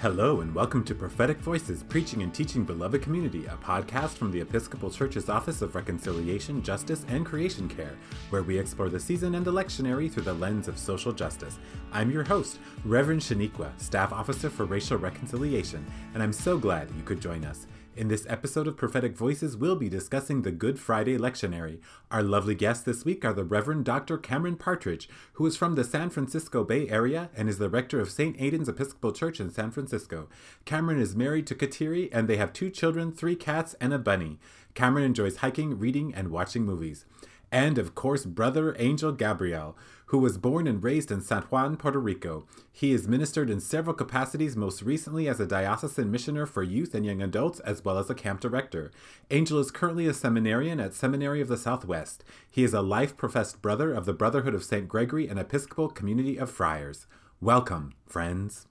Hello, and welcome to Prophetic Voices Preaching and Teaching Beloved Community, a podcast from the Episcopal Church's Office of Reconciliation, Justice, and Creation Care, where we explore the season and lectionary through the lens of social justice. I'm your host, Reverend Shaneequa, Staff Officer for Racial Reconciliation, and I'm so glad you could join us. In this episode of Prophetic Voices, we'll be discussing the Good Friday lectionary. Our lovely guests this week are the Reverend Dr. Cameron Partridge, who is from the San Francisco Bay Area and is the rector of St. Aidan's Episcopal Church in San Francisco. Cameron is married to Kateri, and they have two children, three cats, and a bunny. Cameron enjoys hiking, reading, and watching movies and of course, Brother Angel Gabriel, who was born and raised in San Juan, Puerto Rico. He is ministered in several capacities, most recently as a diocesan missioner for youth and young adults, as well as a camp director. Angel is currently a seminarian at Seminary of the Southwest. He is a life professed brother of the Brotherhood of St. Gregory and Episcopal Community of Friars. Welcome, friends.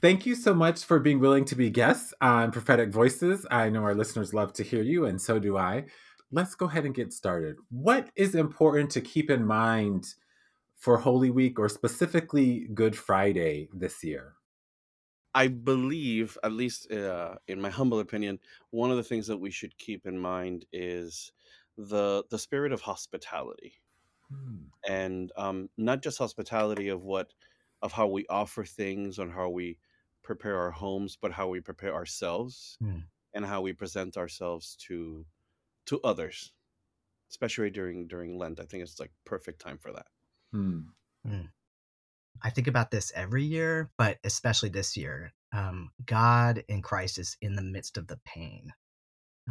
Thank you so much for being willing to be guests on Prophetic Voices. I know our listeners love to hear you, and so do I let's go ahead and get started. What is important to keep in mind for Holy Week or specifically Good Friday this year? I believe, at least uh, in my humble opinion, one of the things that we should keep in mind is the the spirit of hospitality, hmm. and um, not just hospitality of what of how we offer things and how we prepare our homes, but how we prepare ourselves hmm. and how we present ourselves to to others, especially during during Lent. I think it's like perfect time for that. Hmm. Mm. I think about this every year, but especially this year. Um, God in Christ is in the midst of the pain.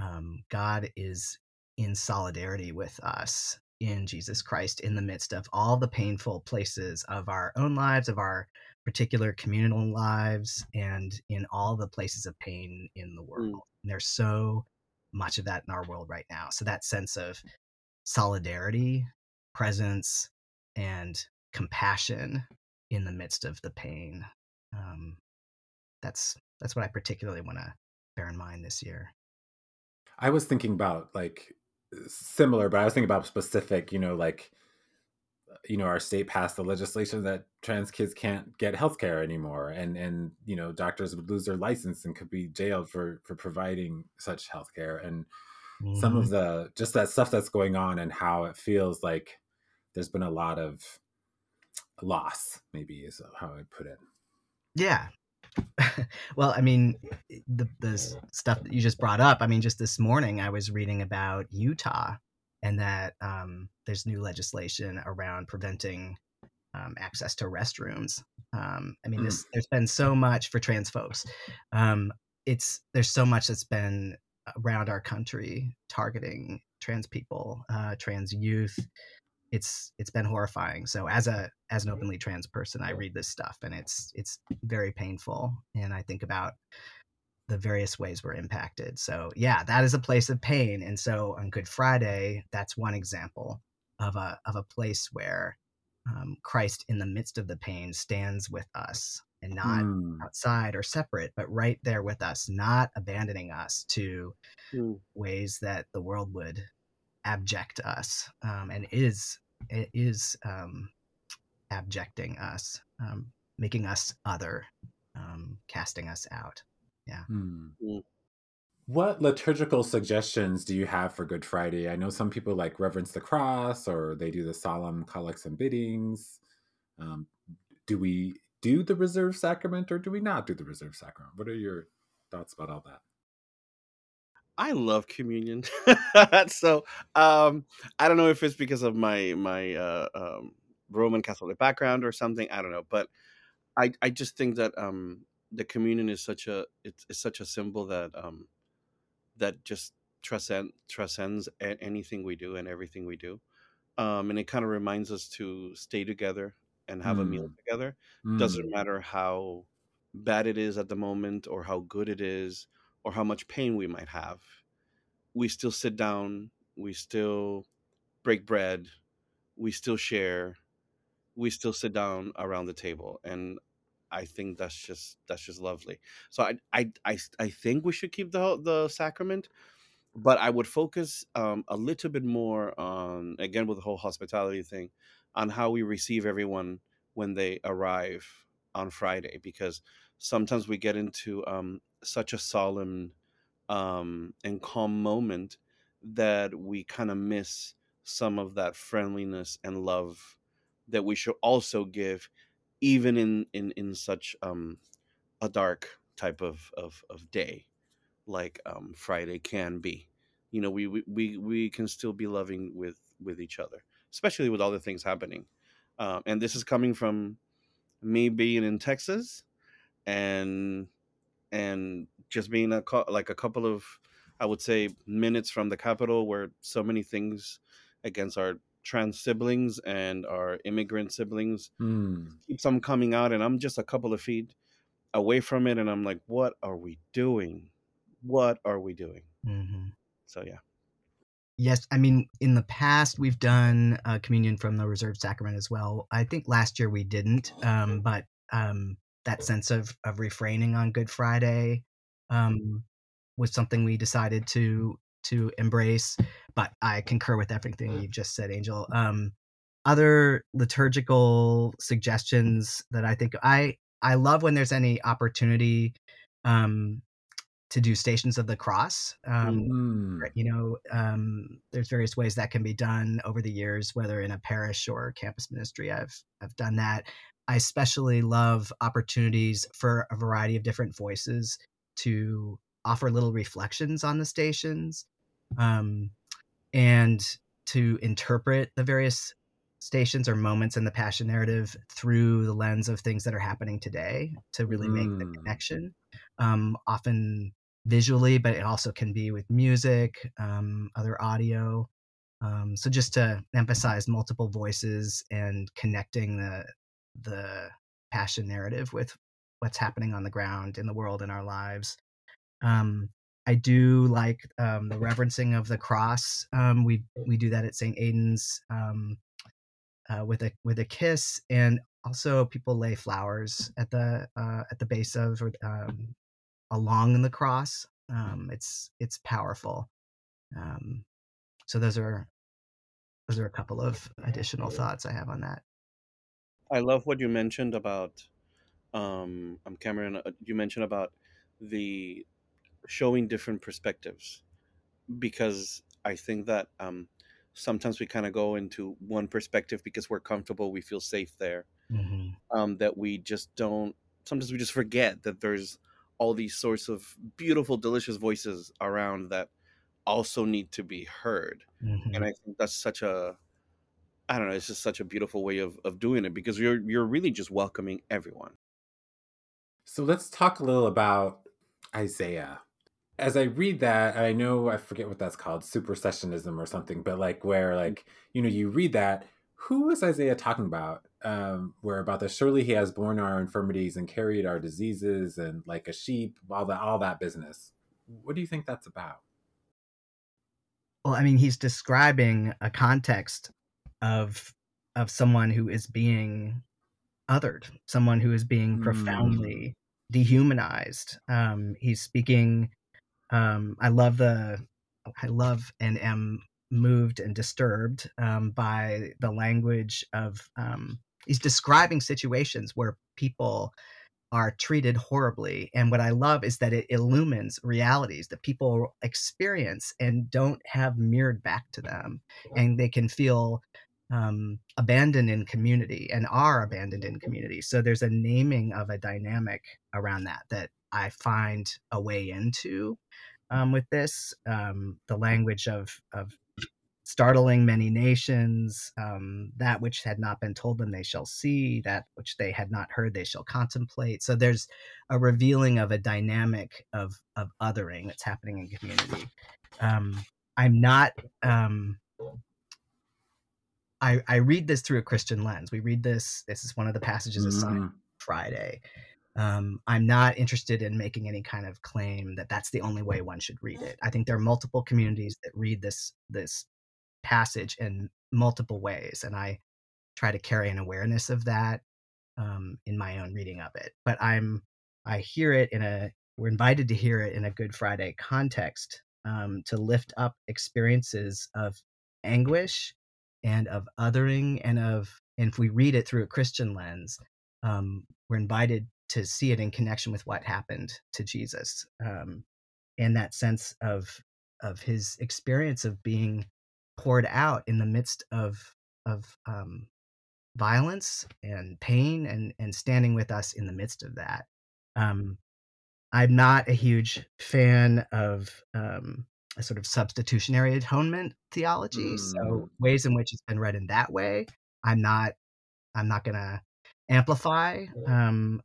Um, God is in solidarity with us in Jesus Christ in the midst of all the painful places of our own lives, of our particular communal lives, and in all the places of pain in the world. Mm. And there's so much of that in our world right now. So that sense of solidarity, presence, and compassion in the midst of the pain. Um, that's that's what I particularly want to bear in mind this year. I was thinking about like similar, but I was thinking about specific. You know, like you know our state passed the legislation that trans kids can't get health care anymore and and you know doctors would lose their license and could be jailed for for providing such health care and mm-hmm. some of mm-hmm. the just that stuff that's going on and how it feels like there's been a lot of loss maybe is how i put it yeah well i mean the the stuff that you just brought up i mean just this morning i was reading about utah and that um, there's new legislation around preventing um, access to restrooms. Um, I mean, this, mm. there's been so much for trans folks. Um, it's there's so much that's been around our country targeting trans people, uh, trans youth. It's it's been horrifying. So as a as an openly trans person, I read this stuff and it's it's very painful. And I think about the various ways we're impacted. So, yeah, that is a place of pain. And so on Good Friday, that's one example of a, of a place where um, Christ, in the midst of the pain, stands with us and not mm. outside or separate, but right there with us, not abandoning us to mm. ways that the world would abject us um, and is it is um, abjecting us, um, making us other, um, casting us out. Yeah. Hmm. Mm. What liturgical suggestions do you have for Good Friday? I know some people like reverence the cross or they do the solemn collects and biddings. Um, do we do the reserved sacrament or do we not do the reserved sacrament? What are your thoughts about all that? I love communion. so um, I don't know if it's because of my my uh, um, Roman Catholic background or something. I don't know, but I I just think that um, the communion is such a it's, it's such a symbol that um that just transcend transcends anything we do and everything we do um and it kind of reminds us to stay together and have mm. a meal mm. together mm. doesn't matter how bad it is at the moment or how good it is or how much pain we might have we still sit down we still break bread we still share we still sit down around the table and I think that's just that's just lovely. So I I I, I think we should keep the the sacrament, but I would focus um, a little bit more on again with the whole hospitality thing, on how we receive everyone when they arrive on Friday because sometimes we get into um, such a solemn um, and calm moment that we kind of miss some of that friendliness and love that we should also give even in in in such um a dark type of of, of day like um friday can be. You know we, we we we can still be loving with with each other especially with all the things happening. Um and this is coming from me being in texas and and just being a like a couple of i would say minutes from the capital where so many things against our trans siblings and our immigrant siblings Mm. keeps on coming out and i'm just a couple of feet away from it and i'm like what are we doing what are we doing hmm so yeah Yes, I mean, in the past we've done uh, communion from the reserved sacrament as well. I think last year we didn't, um, but um, that sense of of refraining on Good Friday um, was something we decided to to embrace. But I concur with everything you've just said, Angel. Um, other liturgical suggestions that I think I I love when there's any opportunity um, to do Stations of the Cross. Um, Mm. you know um, there's various ways that can be done over the years whether in a parish or campus ministry i've i've done that i especially love opportunities for a variety of different voices to offer little reflections on the stations um, and to interpret the various stations or moments in the passion narrative through the lens of things that are happening today to really make the Mm. connection um, often visually but it also can be with music um, other audio um, so just to emphasize multiple voices and connecting the the passion narrative with what's happening on the ground in the world in our lives um, I do like um, the reverencing of the cross. Um, we we do that at St. Aidan's um, uh, with a with a kiss, and also people lay flowers at the uh, at the base of or um, along the cross. Um, it's it's powerful. Um, so those are those are a couple of additional thoughts I have on that. i love what you mentioned about um i'm cameron uh, you mentioned about the showing different perspectives because i think that um sometimes we kind of go into one perspective because we're comfortable we feel safe there hmm um, that we just don't sometimes we just forget that there's all these sorts of beautiful delicious voices around that also need to be heard hmm and i think that's such a i don't know it's just such a beautiful way of, of doing it because you're you're really just welcoming everyone. So let's talk a little about Isaiah. As I read that, I know I forget what that's called, supersessionism or something, but like where like, you know, you read that, who is Isaiah talking about? Um, where about the surely he has borne our infirmities and carried our diseases and like a sheep, all that all that business. What do you think that's about? Well, I mean, he's describing a context of of someone who is being othered, someone who is being Mm. profoundly dehumanized. Um, he's speaking. Um, I love the. I love and am moved and disturbed um, by the language of. Um, he's describing situations where people are treated horribly. And what I love is that it illumines realities that people experience and don't have mirrored back to them. And they can feel um, abandoned in community and are abandoned in community. So there's a naming of a dynamic around that that I find a way into um, with this. Um, the language of, of startling many nations, um, that which had not been told them they shall see, that which they had not heard they shall contemplate. So there's a revealing of a dynamic of of othering that's happening in community. Um, I'm not. Um, I, I read this through a Christian lens. We read this. This is one of the passages assigned Mm. Friday. Um, I'm not interested in making any kind of claim that that's the only way one should read it. I think there are multiple communities that read this this passage in multiple ways, and I try to carry an awareness of that um, in my own reading of it. But I'm I hear it in a we're invited to hear it in a Good Friday context um, to lift up experiences of anguish and of othering and of and if we read it through a Christian lens, um, we're invited to see it in connection with what happened to Jesus, um, and that sense of of his experience of being poured out in the midst of of um, violence and pain, and and standing with us in the midst of that. Um, I'm not a huge fan of um, a sort of substitutionary atonement theology. So Mm. ways in which it's been read in that way, I'm not I'm not gonna amplify. Um,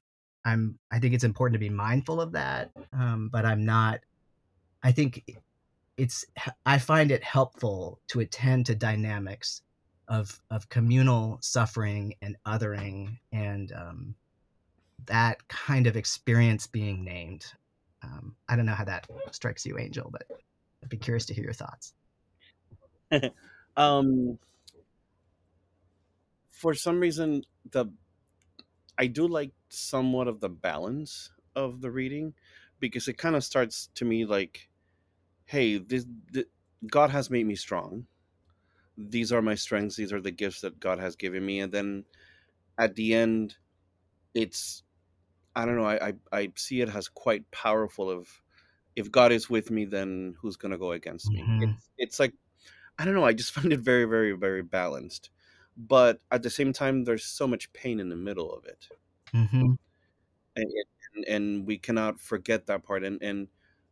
I'm I think it's important to be mindful of that, um, but I'm not. I think it's I find it helpful to attend to dynamics of of communal suffering and othering and um, that kind of experience being named. Um, I don't know how that strikes you, Angel, but I'd be curious to hear your thoughts. um, for some reason, the I do like somewhat of the balance of the reading because it kind of starts to me like, hey, this, th God has made me strong. These are my strengths. These are the gifts that God has given me. And then at the end, it's I don't know. I I, I see it as quite powerful. Of if God is with me, then who's gonna go against me? hmm It's it's like I don't know. I just find it very very very balanced. But at the same time, there's so much pain in the middle of it. hmm and, and and we cannot forget that part and and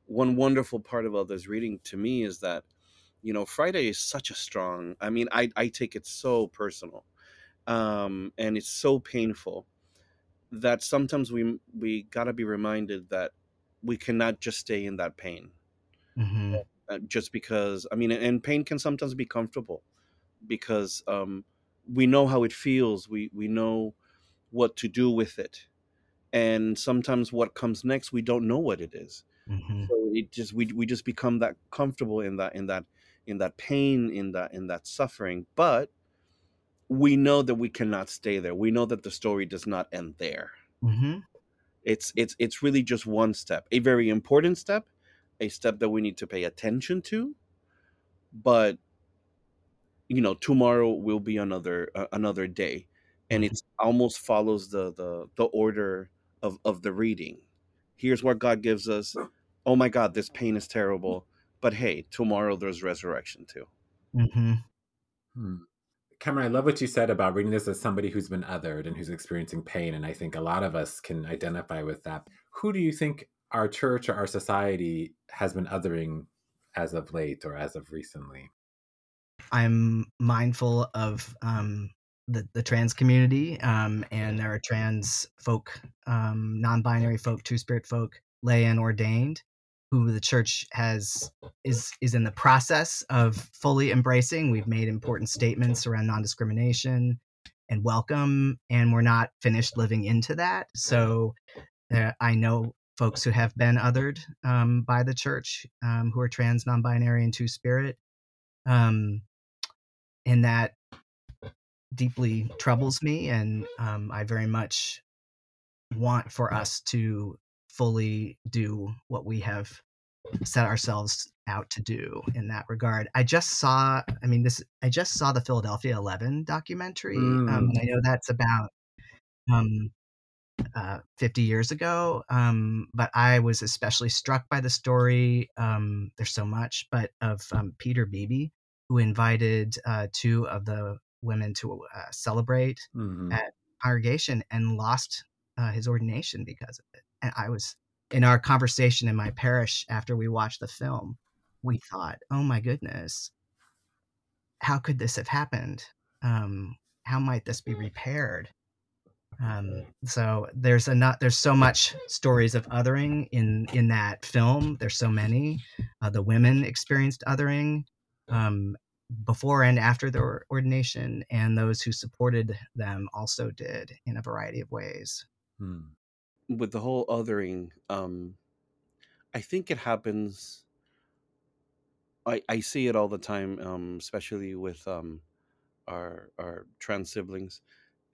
one wonderful part about this reading to me is that you know friday is such a strong i mean i i take it so personal um and it's so painful that sometimes we we got to be reminded that we cannot just stay in that pain. Hmm uh, just because i mean and pain can sometimes be comfortable because um we know how it feels we we know what to do with it and sometimes what comes next we don't know what it is. Hmm so it just we, we just become that comfortable in that in that in that pain in that in that suffering but we know that we cannot stay there. We know that the story does not end there. Hmm it's it's it's really just one step a very important step a step that we need to pay attention to but you know tomorrow will be another uh, another day and hmm it almost follows the the the order of of the reading here's what god gives us oh my god this pain is terrible but hey tomorrow there's resurrection too mm-hmm. Hmm. Cameron, I love what you said about reading this as somebody who's been othered and who's experiencing pain. And I think a lot of us can identify with that. Who do you think our church or our society has been othering as of late or as of recently? I'm mindful of um, the the trans community, um, and there are trans folk, um, non-binary folk, two-spirit folk, lay and ordained, who the church has is is in the process of fully embracing. We've made important statements around non-discrimination and welcome, and we're not finished living into that. So uh, I know folks who have been othered um, by the church um, who are trans, non-binary, and two-spirit. Um, and that deeply troubles me and um, i very much want for us to fully do what we have set ourselves out to do in that regard i just saw i mean this i just saw the philadelphia 11 documentary um, Mm. and i know that's about um, uh, 50 years ago. Um, but I was especially struck by the story. Um, there's so much, but of um, Peter Beebe, who invited uh, two of the women to uh, celebrate Mhm. at congregation and lost uh, his ordination because of it. And I was in our conversation in my parish after we watched the film. We thought, "Oh my goodness, how could this have happened? Um, how might this be repaired?" Um, so there's a not there's so much stories of othering in in that film. There's so many. Uh, the women experienced othering um, before and after their ordination, and those who supported them also did in a variety of ways. Hmm. with the whole othering um i think it happens i i see it all the time um especially with um our our trans siblings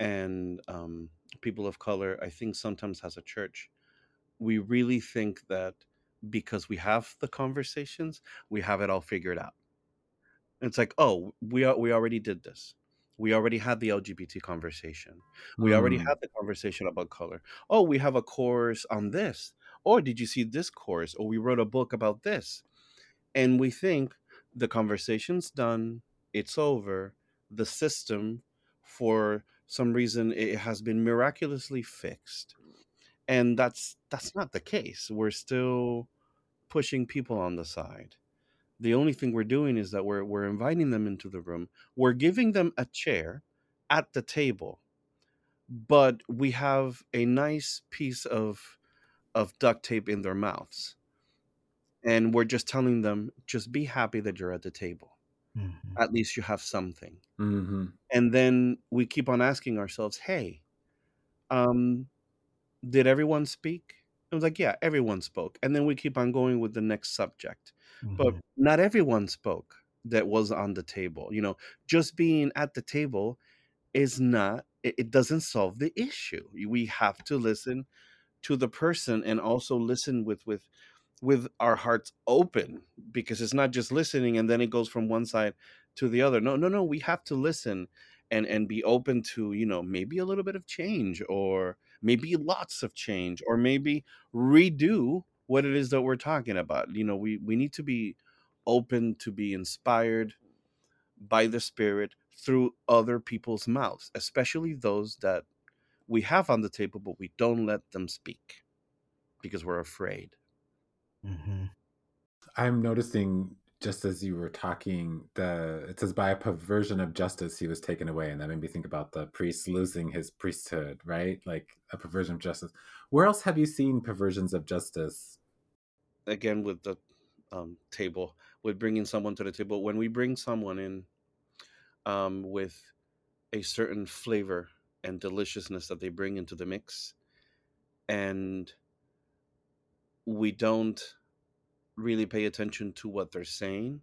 and um people of color i think sometimes as a church we really think that because we have the conversations we have it all figured out it's like oh we are, we already did this We already had the LGBT conversation. We already Mm. had the conversation about color. Oh, we have a course on this. Or did you see this course? Or we wrote a book about this. And we think the conversation's done, it's over. The system, for some reason, it has been miraculously fixed. And that's that's not the case. We're still pushing people on the side. The only thing we're doing is that we're we're inviting them into the room. We're giving them a chair at the table, but we have a nice piece of of duct tape in their mouths. And we're just telling them just be happy that you're at the table. Mhm. At least you have something. hmm And then we keep on asking ourselves, "Hey, um did everyone speak?" It was like, "Yeah, everyone spoke." And then we keep on going with the next subject. But Mhm. not everyone spoke that was on the table. You know, just being at the table is not it, it doesn't solve the issue. We have to listen to the person and also listen with with with our hearts open because it's not just listening and then it goes from one side to the other. No, no, no, we have to listen and and be open to, you know, maybe a little bit of change or maybe lots of change or maybe redo what it is that we're talking about. You know, we we need to be open to be inspired by the spirit through other people's mouths, especially those that we have on the table but we don't let them speak because we're afraid. Mhm. I'm noticing just as you were talking, the it says by a perversion of justice he was taken away, and that made me think about the priest losing his priesthood, right? Like a perversion of justice. Where else have you seen perversions of justice? Again with the um, table, with bringing someone to the table. When we bring someone in um, with a certain flavor and deliciousness that they bring into the mix, and we don't really pay attention to what they're saying,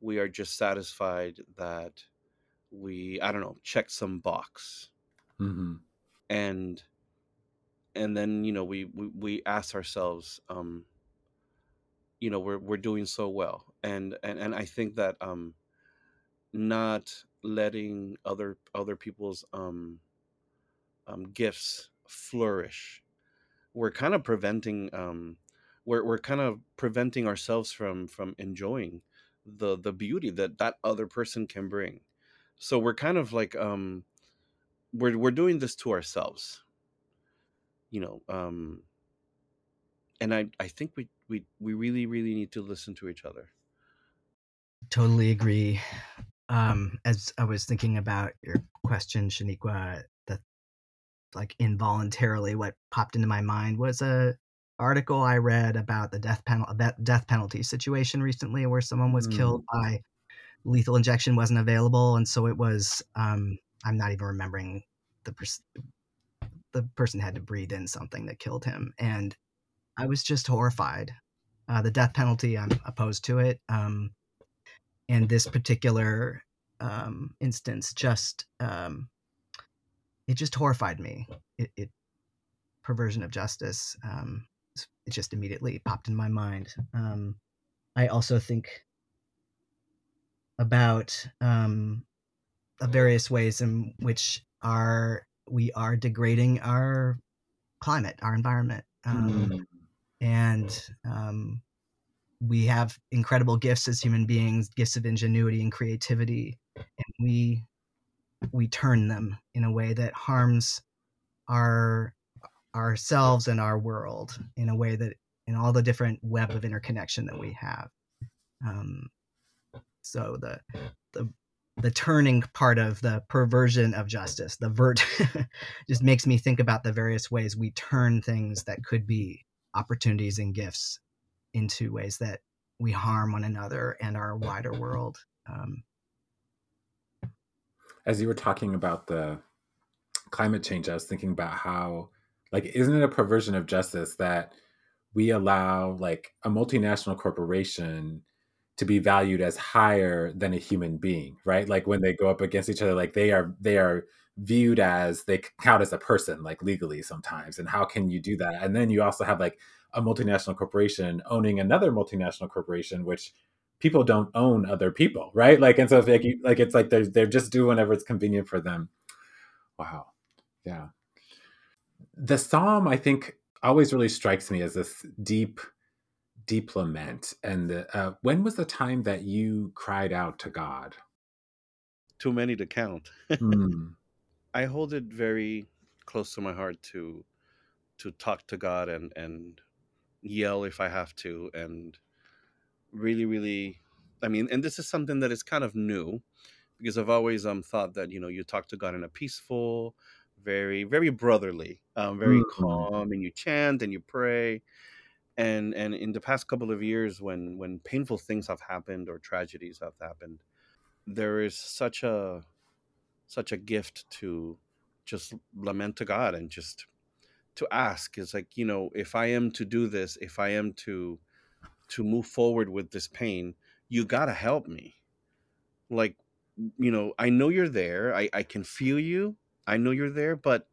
we are just satisfied that we, I don't know, check some box. hmm and and then you know we we, we ask ourselves um you know we're we're doing so well. And and and i think that um not letting other other people's um um gifts flourish we're kind of preventing um we're we're kind of preventing ourselves from from enjoying the the beauty that that other person can bring. So we're kind of like um we're we're doing this to ourselves. You know um and i i think we we we really really need to listen to each other. Totally agree. Um, as I was thinking about your question, Shaneequa, like involuntarily what popped into my mind was a article I read about the death penalty death penalty situation recently, where someone was Mm. killed by lethal injection wasn't available, and so it was. Um, I'm not even remembering the pers- the person had to breathe in something that killed him, and I was just horrified. Uh, the death penalty, I'm opposed to it. Um, and this particular um, instance just um, it just horrified me. It, it perversion of justice. Um, it just immediately popped in my mind. Um, I also think about um, various ways in which our we are degrading our climate, our environment, um, Mm. and um, we have incredible gifts as human beings, gifts of ingenuity and creativity, and we we turn them in a way that harms our ourselves and our world in a way that in all the different web of interconnection that we have. Um, so the the the turning part of the perversion of justice, the vert, just makes me think about the various ways we turn things that could be opportunities and gifts into ways that we harm one another and our wider world. Um, As you were talking about the climate change, I was thinking about how, like, isn't it a perversion of justice that we allow like a multinational corporation to be valued as higher than a human being, right? Like when they go up against each other, like they are they are viewed as they count as a person, like legally sometimes. And how can you do that? And then you also have like a multinational corporation owning another multinational corporation, which people don't own other people, right? Like, and so if like, you, like it's like they're they're just do whenever it's convenient for them. Wow, yeah. The psalm, I think, always really strikes me as this deep, deep lament. And the, uh, when was the time that you cried out to God? Too many to count. Hmm. I hold it very close to my heart to to talk to God and and yell if I have to and really really I mean and this is something that is kind of new because I've always um thought that you know you talk to God in a peaceful very very brotherly um very Mhm. calm and you chant and you pray and and in the past couple of years when when painful things have happened or tragedies have happened there is such a such a gift to just lament to God and just to ask is like you know if i am to do this if i am to to move forward with this pain you gotta help me like you know i know you're there i i can feel you i know you're there but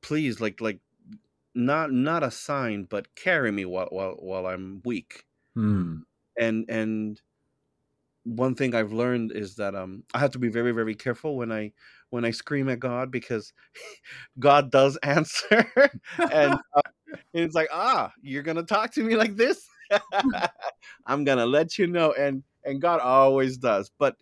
please like like not not a sign but carry me while while, while i'm weak Hmm. and and one thing i've learned is that um i have to be very very careful when i when i scream at god because god does answer and And it's like, ah, you're gonna talk to me like this? I'm gonna let you know. And and God always does. But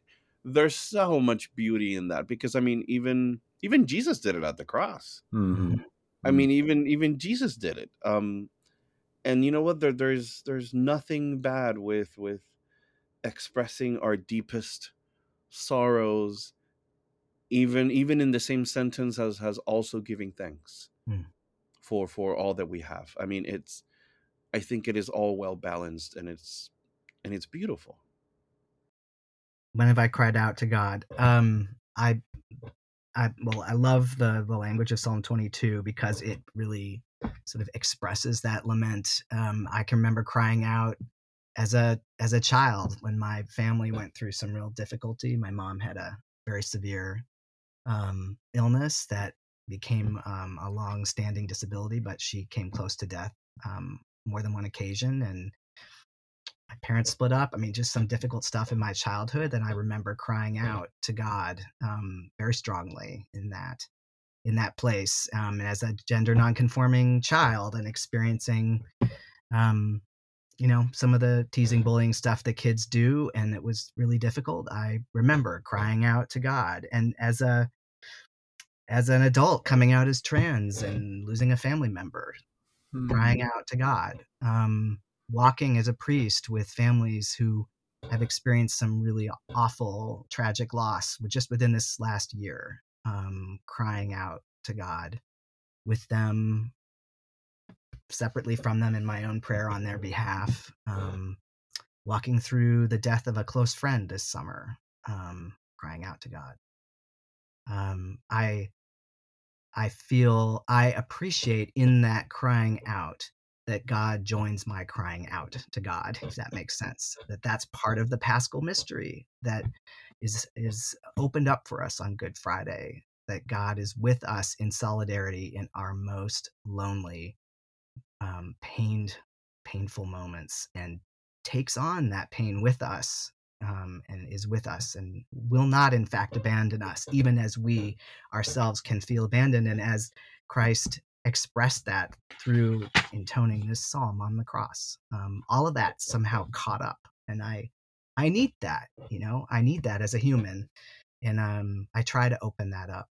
there's so much beauty in that because I mean, even even Jesus did it at the cross. Mhm. I Mm. mean, even even Jesus did it. Um, and you know what? There there's there's nothing bad with with expressing our deepest sorrows, even even in the same sentence as has also giving thanks Hmm. for for all that we have. I mean, it's I think it is all well balanced and it's and it's beautiful. when have I cried out to God? Um, I, I well, I love the the language of Psalm 22 because it really sort of expresses that lament. Um, I can remember crying out as a as a child when my family went through some real difficulty. My mom had a very severe um, illness that became um, a long-standing disability, but she came close to death um, more than one occasion, and my parents split up. I mean, just some difficult stuff in my childhood that I remember crying out to God um, very strongly in that in that place. Um, and as a gender nonconforming child and experiencing, um, you know, some of the teasing, bullying stuff that kids do, and it was really difficult. I remember crying out to God. And as a as an adult coming out as trans and losing a family member, crying Mm. out to God, um, walking as a priest with families who have experienced some really awful, tragic loss just within this last year, um, crying out to God with them separately from them in my own prayer on their behalf, um, walking through the death of a close friend this summer, um, crying out to God. Um, I I feel I appreciate in that crying out that God joins my crying out to God, if that makes sense. That that's part of the Paschal mystery that is is opened up for us on Good Friday. That God is with us in solidarity in our most lonely, um, pained, painful moments, and takes on that pain with us, um, and is with us, and will not, in fact, abandon us, even as we ourselves can feel abandoned, and as Christ expressed that through intoning this psalm on the cross. Um, all of that somehow caught up, and I, I need that. You know, I need that as a human, and um, I try to open that up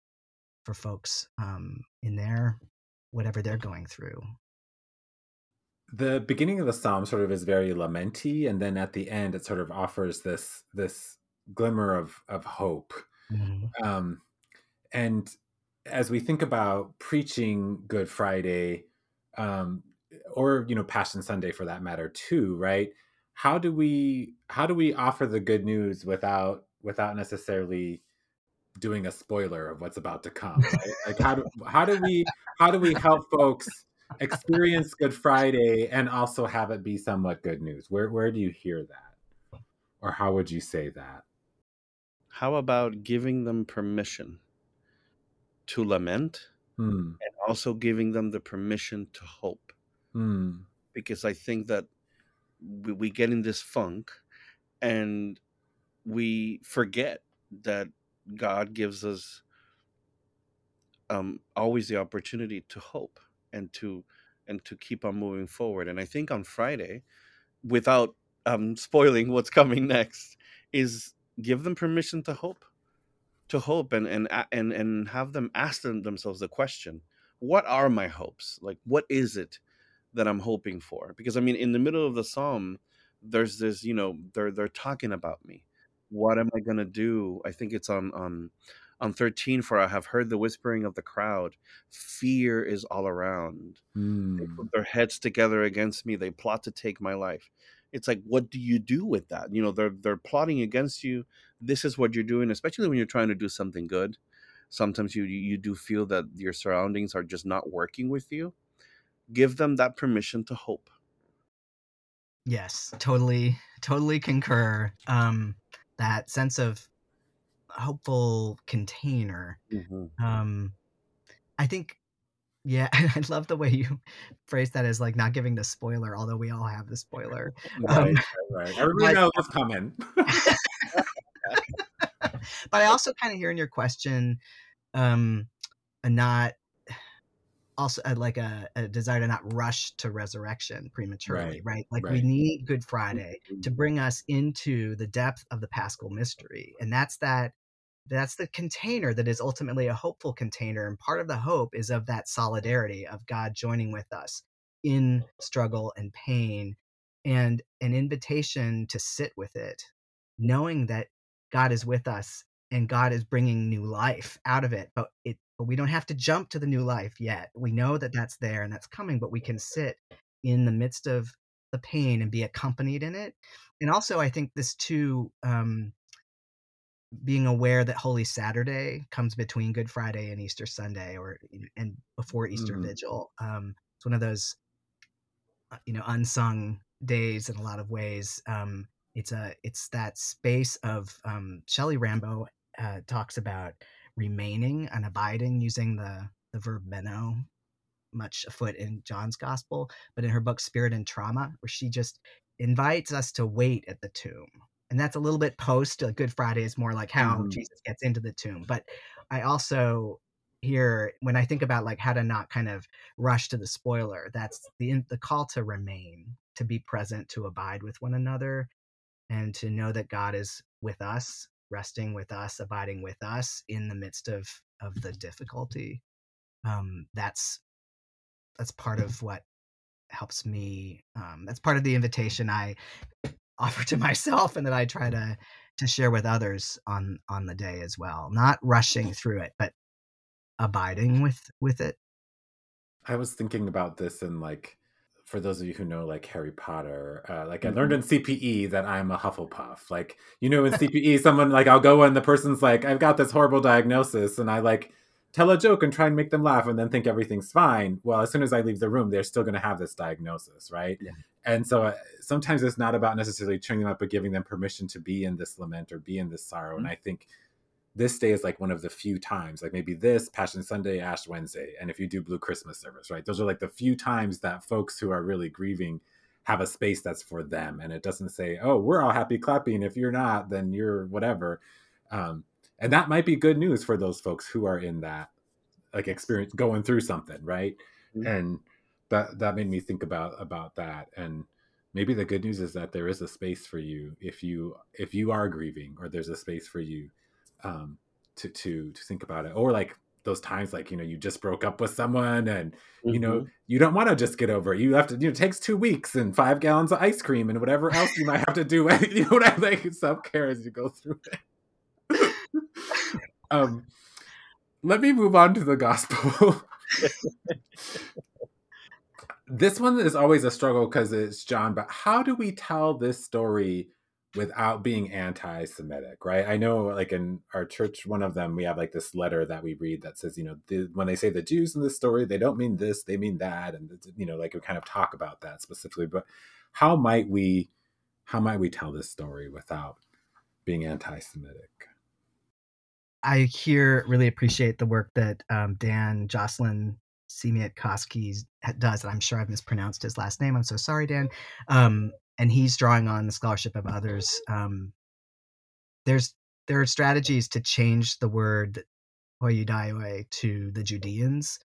for folks um, in their whatever they're going through. The beginning of the psalm sort of is very lamenty, and then at the end it sort of offers this this glimmer of of hope. Mhm. Um, and as we think about preaching Good Friday, um, or you know Passion Sunday for that matter too, right? How do we how do we offer the good news without without necessarily doing a spoiler of what's about to come, right? Like how do how do we how do we help folks experience Good Friday and also have it be somewhat good news? Where where do you hear that? Or how would you say that? How about giving them permission to lament Hmm. and also giving them the permission to hope? Hmm. Because I think that we, we get in this funk and we forget that God gives us um, always the opportunity to hope and to and to keep on moving forward. And I think on Friday, without um, spoiling what's coming next, is give them permission to hope, to hope, and and and and have them ask them themselves the question: What are my hopes? Like, what is it that I'm hoping for? Because I mean, in the middle of the psalm, there's this, you know, they're they're talking about me. What am I gonna do? I think it's on on on 13 for i have heard the whispering of the crowd. Fear is all around. Mm. they put hmm. their heads together against me. They plot to take my life. It's like what do you do with that? You know they're they're plotting against you. This is what you're doing especially when you're trying to do something good. Sometimes you you do feel that your surroundings are just not working with you. Give them that permission to hope. Yes totally totally concur. Um that sense of hopeful container. Mm-hmm. Um, I think, yeah, I love the way you phrase that as like not giving the spoiler, although we all have the spoiler. Right, um, right, right. Everybody knows what's coming. but I also kind of hear in your question, um, a not also uh, like a, a, desire to not rush to resurrection prematurely, right? right? Like right. we need Good Friday to mm-hmm. bring us into the depth of the Paschal mystery, and that's that that's the container that is ultimately a hopeful container. And part of the hope is of that solidarity of God joining with us in struggle and pain and an invitation to sit with it, knowing that God is with us and God is bringing new life out of it. But it, but we don't have to jump to the new life yet. We know that that's there and that's coming, but we can sit in the midst of the pain and be accompanied in it. And also, I think this too um, being aware that Holy Saturday comes between Good Friday and Easter Sunday, or and before Easter mm-hmm. Vigil. Um, it's one of those, uh, you know, unsung days in a lot of ways. Um, it's a it's that space of um, Shelley Rambo uh, talks about remaining and abiding using the the verb meno much afoot in John's gospel, but in her book Spirit and Trauma, where she just invites us to wait at the tomb and that's a little bit post like good friday is more like how mm-hmm. jesus gets into the tomb but i also hear when i think about like how to not kind of rush to the spoiler that's the the call to remain to be present to abide with one another and to know that god is with us resting with us abiding with us in the midst of of the difficulty um that's that's part of what helps me um that's part of the invitation i offer to myself and that I try to to share with others on on the day as well. Not rushing through it, but abiding with with it. I was thinking about this and like for those of you who know like Harry Potter, uh, like I learned mm-hmm. in CPE that I'm a Hufflepuff. Like you know in CPE, someone like I'll go and the person's like I've got this horrible diagnosis, and I like tell a joke and try and make them laugh and then think everything's fine. Well, as soon as I leave the room, they're still going to have this diagnosis, right? Yeah. And so uh, sometimes it's not about necessarily turning them up, but giving them permission to be in this lament or be in this sorrow. Mm-hmm. And I think this day is like one of the few times, like maybe this Passion Sunday, Ash Wednesday, and if you do Blue Christmas service, right? Those are like the few times that folks who are really grieving have a space that's for them. And it doesn't say, oh, we're all happy clapping. If you're not, then you're whatever. Um, and that might be good news for those folks who are in that like experience going through something right? Mm-hmm. and that that made me think about about that. And maybe the good news is that there is a space for you if you if you are grieving or there's a space for you um to to to think about it. Or like those times like you know you just broke up with someone and mm-hmm. you know you don't want to just get over it. You have to you know it takes two weeks and five gallons of ice cream and whatever else you might have to do you know what i like self-care as you go through it um, let me move on to the gospel. this one is always a struggle because it's John, but how do we tell this story without being anti-Semitic, right? I know, like in our church, one of them, we have like this letter that we read that says, you know, the, when they say the Jews in this story, they don't mean this, they mean that, and you know, like we kind of talk about that specifically. But how might we, how might we tell this story without being anti-Semitic? I here really appreciate the work that um, Dan Joslyn Siemiatkoski does, and I'm sure I've mispronounced his last name. I'm so sorry, Dan. Um, and he's drawing on the scholarship of others. Um, there's there are strategies to change the word hoi Ioudaioi to the Judeans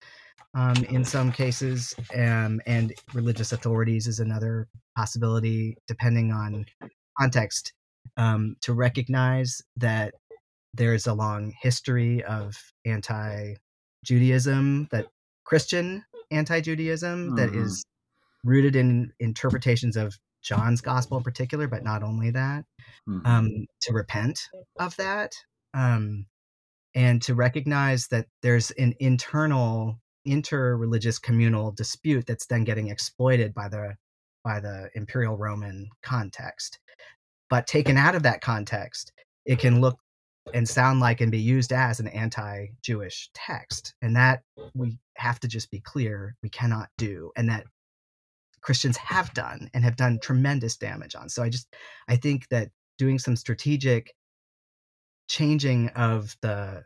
um, in some cases, um, and religious authorities is another possibility, depending on context, um, to recognize that there's a long history of anti Judaism, that Christian anti Judaism, mm-hmm. that is rooted in interpretations of John's gospel in particular, but not only that, mm-hmm. um, to repent of that um, and to recognize that there's an internal inter-religious communal dispute that's then getting exploited by the by the imperial roman context but taken out of that context it can look and sound like and be used as an anti-jewish text and that we have to just be clear we cannot do and that christians have done and have done tremendous damage on. So i just i think that doing some strategic changing of the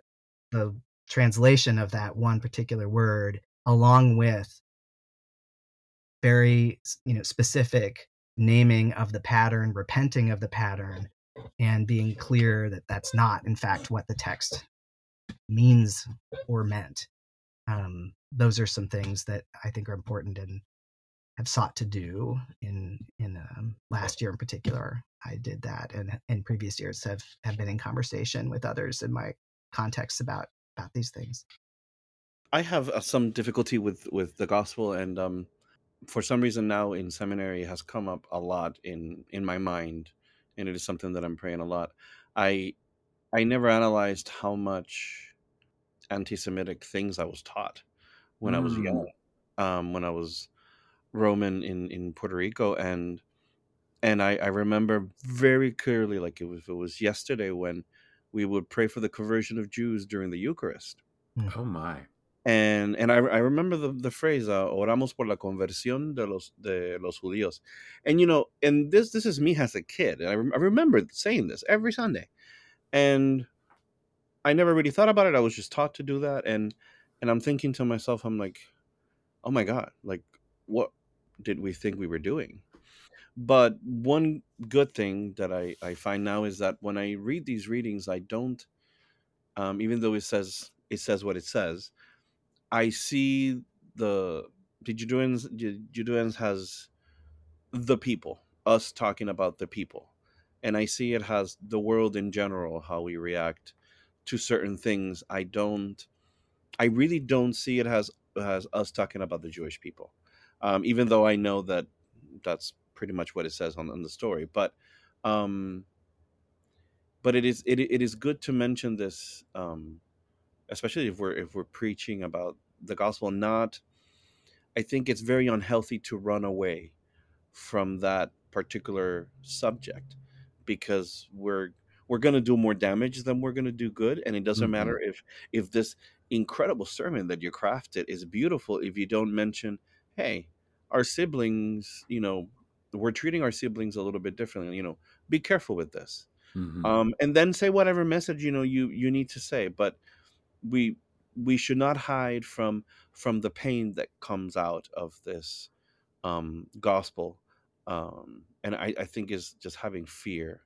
the translation of that one particular word along with very you know specific naming of the pattern repenting of the pattern and being clear that that's not in fact what the text means or meant. Um, those are some things that i think are important and have sought to do in in um, last year in particular. I did that and in previous years have have been in conversation with others in my context about about these things. I have uh, some difficulty with with the gospel, and um, for some reason now in seminary has come up a lot in in my mind, and it is something that I'm praying a lot. I I never analyzed how much anti-Semitic things I was taught when mm. I was young, mm. um, when I was Roman in in Puerto Rico, and and I, I remember very clearly, like it was it was yesterday when we would pray for the conversion of Jews during the Eucharist. Hmm. Oh my! And and I, I remember the, the phrase uh, "oramos por la conversión de los de los judíos," and you know, and this this is me as a kid. I, I remember saying this every Sunday, and I never really thought about it. I was just taught to do that, and and I'm thinking to myself, I'm like, oh my god, like what did we think we were doing? But one good thing that I, I find now is that when I read these readings, I don't, um, even though it says it says what it says, I see the the Judeans has the people, us talking about the people, and I see it has the world in general, how we react to certain things. I don't, I really don't see it as as us talking about the Jewish people, um, even though I know that that's pretty much what it says on, on the story. But um, but it is it, it is good to mention this, um, especially if we're if we're preaching about the gospel. Not, I think it's very unhealthy to run away from that particular subject because we're we're going to do more damage than we're going to do good and it doesn't mm-hmm. matter if if this incredible sermon that you crafted is beautiful if you don't mention hey our siblings you know we're treating our siblings a little bit differently you know be careful with this mm-hmm. um, and then say whatever message you know you you need to say but we we should not hide from from the pain that comes out of this um, gospel um, and I, I think is just having fear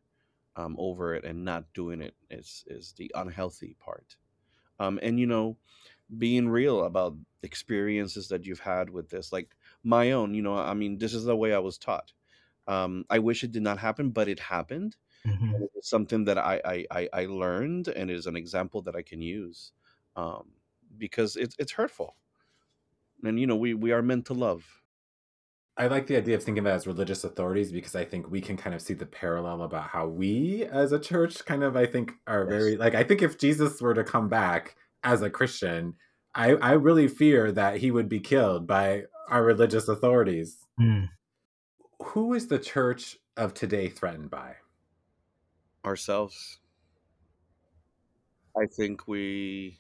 um, over it and not doing it is is the unhealthy part um, and you know being real about experiences that you've had with this like my own you know i mean this is the way i was taught um, I wish it did not happen, but it happened. Mm-hmm. It's something that I, I I learned, and it is an example that I can use um, because it's it's hurtful, and you know we we are meant to love. I like the idea of thinking of it as religious authorities because I think we can kind of see the parallel about how we as a church kind of I think are yes. very like I think if Jesus were to come back as a Christian, I I really fear that he would be killed by our religious authorities. Mm who is the church of today threatened by? Ourselves. I think we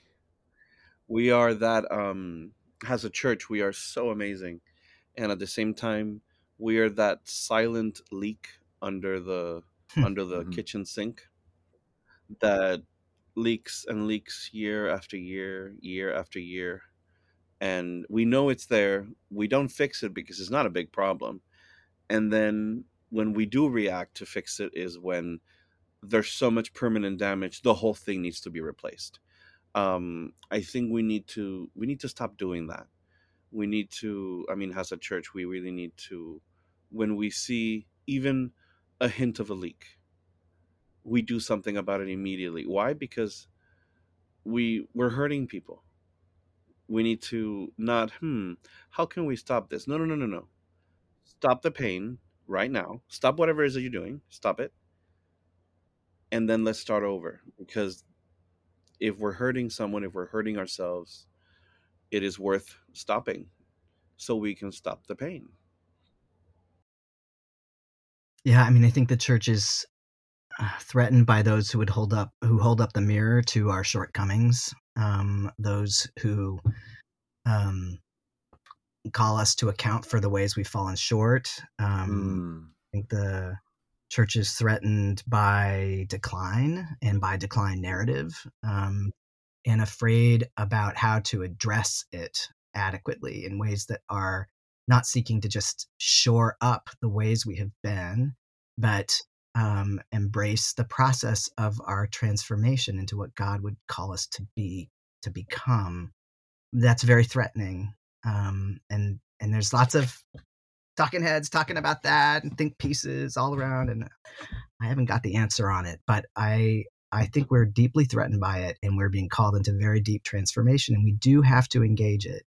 we are that um as a church we are so amazing and at the same time we are that silent leak under the hmm. under the mm-hmm. kitchen sink that leaks and leaks year after year year after year and we know it's there we don't fix it because it's not a big problem and then when we do react to fix it is when there's so much permanent damage the whole thing needs to be replaced um i think we need to we need to stop doing that. We need to i mean as a church we really need to when we see even a hint of a leak we do something about it immediately. Why? Because we we're hurting people. We need to not hmm how can we stop this? No no no no no. Stop the pain right now. Stop whatever it is that you're doing. Stop it. And then let's start over because if we're hurting someone if we're hurting ourselves it is worth stopping so we can stop the pain Yeah, I mean, I think the church is uh, threatened by those who would hold up who hold up the mirror to our shortcomings, um, those who um, call us to account for the ways we've fallen short. Um, Mm. I think the church is threatened by decline and by decline narrative, um, and afraid about how to address it adequately in ways that are not seeking to just shore up the ways we have been, but um, embrace the process of our transformation into what God would call us to be, to become. That's very threatening, um, and and there's lots of talking heads talking about that and think pieces all around, and I haven't got the answer on it, but I I think we're deeply threatened by it, and we're being called into very deep transformation, and we do have to engage it.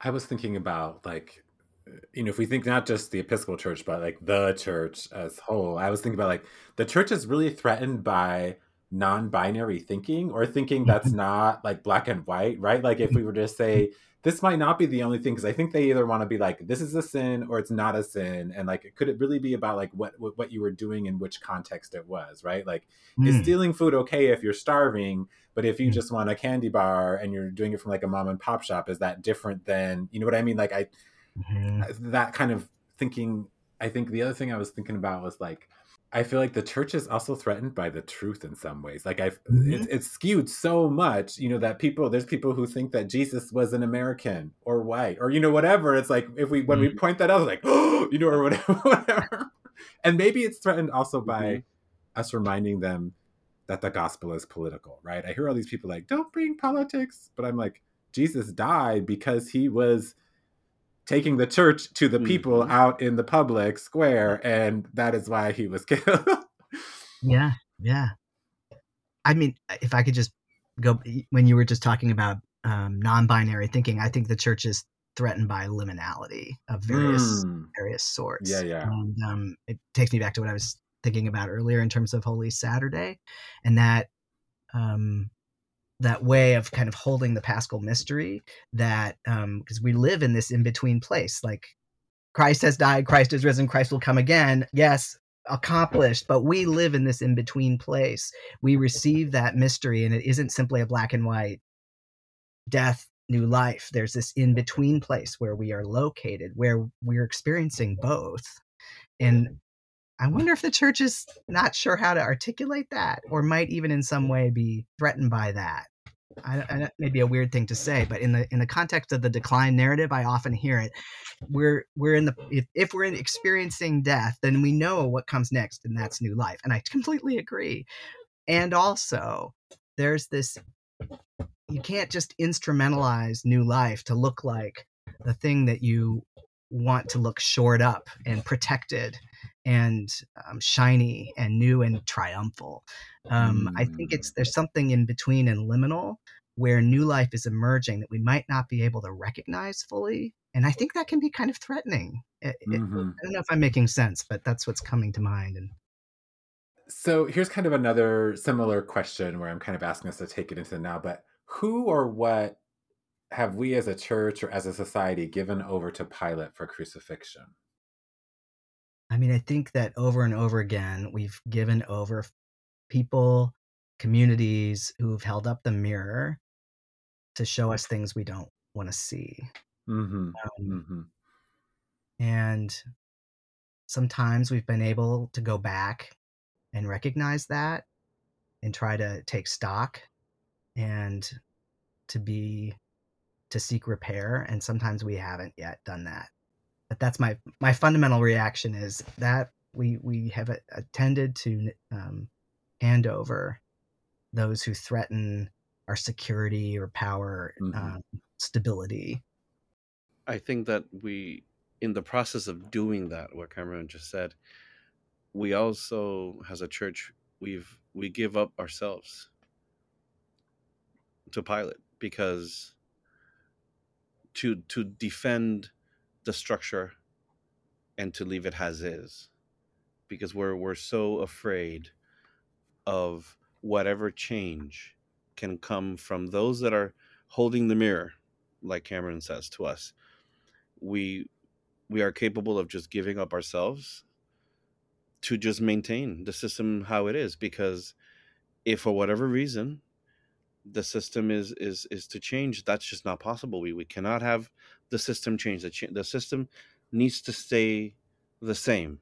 I was thinking about like uh, you know if we think not just the Episcopal Church but like the church as whole. I was thinking about like the church is really threatened by non-binary thinking or thinking that's not like black and white, right? Like if we were to say this might not be the only thing because I think they either want to be like this is a sin or it's not a sin, and like could it really be about like what what what you were doing in which context it was, right? Like is Mm, stealing food okay if you're starving, but if you Mm. just want a candy bar and you're doing it from like a mom and pop shop, is that different than you know what I mean? Like I mhm, that kind of thinking. I think the other thing I was thinking about was like I feel like the church is also threatened by the truth in some ways. Like I've mhm, it's it's skewed so much, you know, that people there's people who think that Jesus was an American or white or you know whatever. It's like if we when we mhm. point that out, like oh, you know, or whatever, whatever. And maybe it's threatened also by us reminding them that the gospel is political, right? I hear all these people like, don't bring politics, but I'm like, Jesus died because he was taking the church to the people Mhm. out in the public square, and that is why he was killed. Yeah, yeah. I mean, if I could just go when you were just talking about um, non-binary thinking, I think the church is threatened by liminality of various Mm. various sorts. Yeah, yeah. And um, it takes me back to what I was thinking about earlier in terms of Holy Saturday, and that um, that way of kind of holding the Paschal mystery. That um because we live in this in between place, like Christ has died, Christ is risen, Christ will come again. Yes, accomplished, but we live in this in between place. We receive that mystery, and it isn't simply a black and white death, new life. There's this in between place where we are located, where we're experiencing both. And I wonder if the church is not sure how to articulate that, or might even in some way be threatened by that. I, I, that may be a weird thing to say, but in the in the context of the decline narrative, I often hear it. We're we're in the if, if we're in experiencing death, then we know what comes next, and that's new life. And I completely agree. And also, there's this you can't just instrumentalize new life to look like the thing that you want to look shored up and protected and um, shiny and new and triumphal. Um, I think it's there's something in between and liminal where new life is emerging that we might not be able to recognize fully, and I think that can be kind of threatening. It, it, Mhm. I don't know if I'm making sense, but that's what's coming to mind. And So here's kind of another similar question where I'm kind of asking us to take it into now, but who or what have we as a church or as a society given over to Pilate for crucifixion? I mean, I think that over and over again, we've given over people, communities who've held up the mirror to show us things we don't want to see. Mm-hmm. Um, Mm-hmm. and sometimes we've been able to go back and recognize that and try to take stock and to be to seek repair and sometimes we haven't yet done that but that's my my fundamental reaction is that we we have a, attended to um, hand over those who threaten our security or power, Mhm. um, stability. I think that we, in the process of doing that, what Cameron just said, we also, as a church, we've we give up ourselves to Pilate because to to defend the structure and to leave it as is. Because we're we're so afraid of whatever change can come from those that are holding the mirror like Cameron says to us. We we are capable of just giving up ourselves to just maintain the system how it is. Because if for whatever reason the system is is is to change that's just not possible we we cannot have the system change the, the system needs to stay the same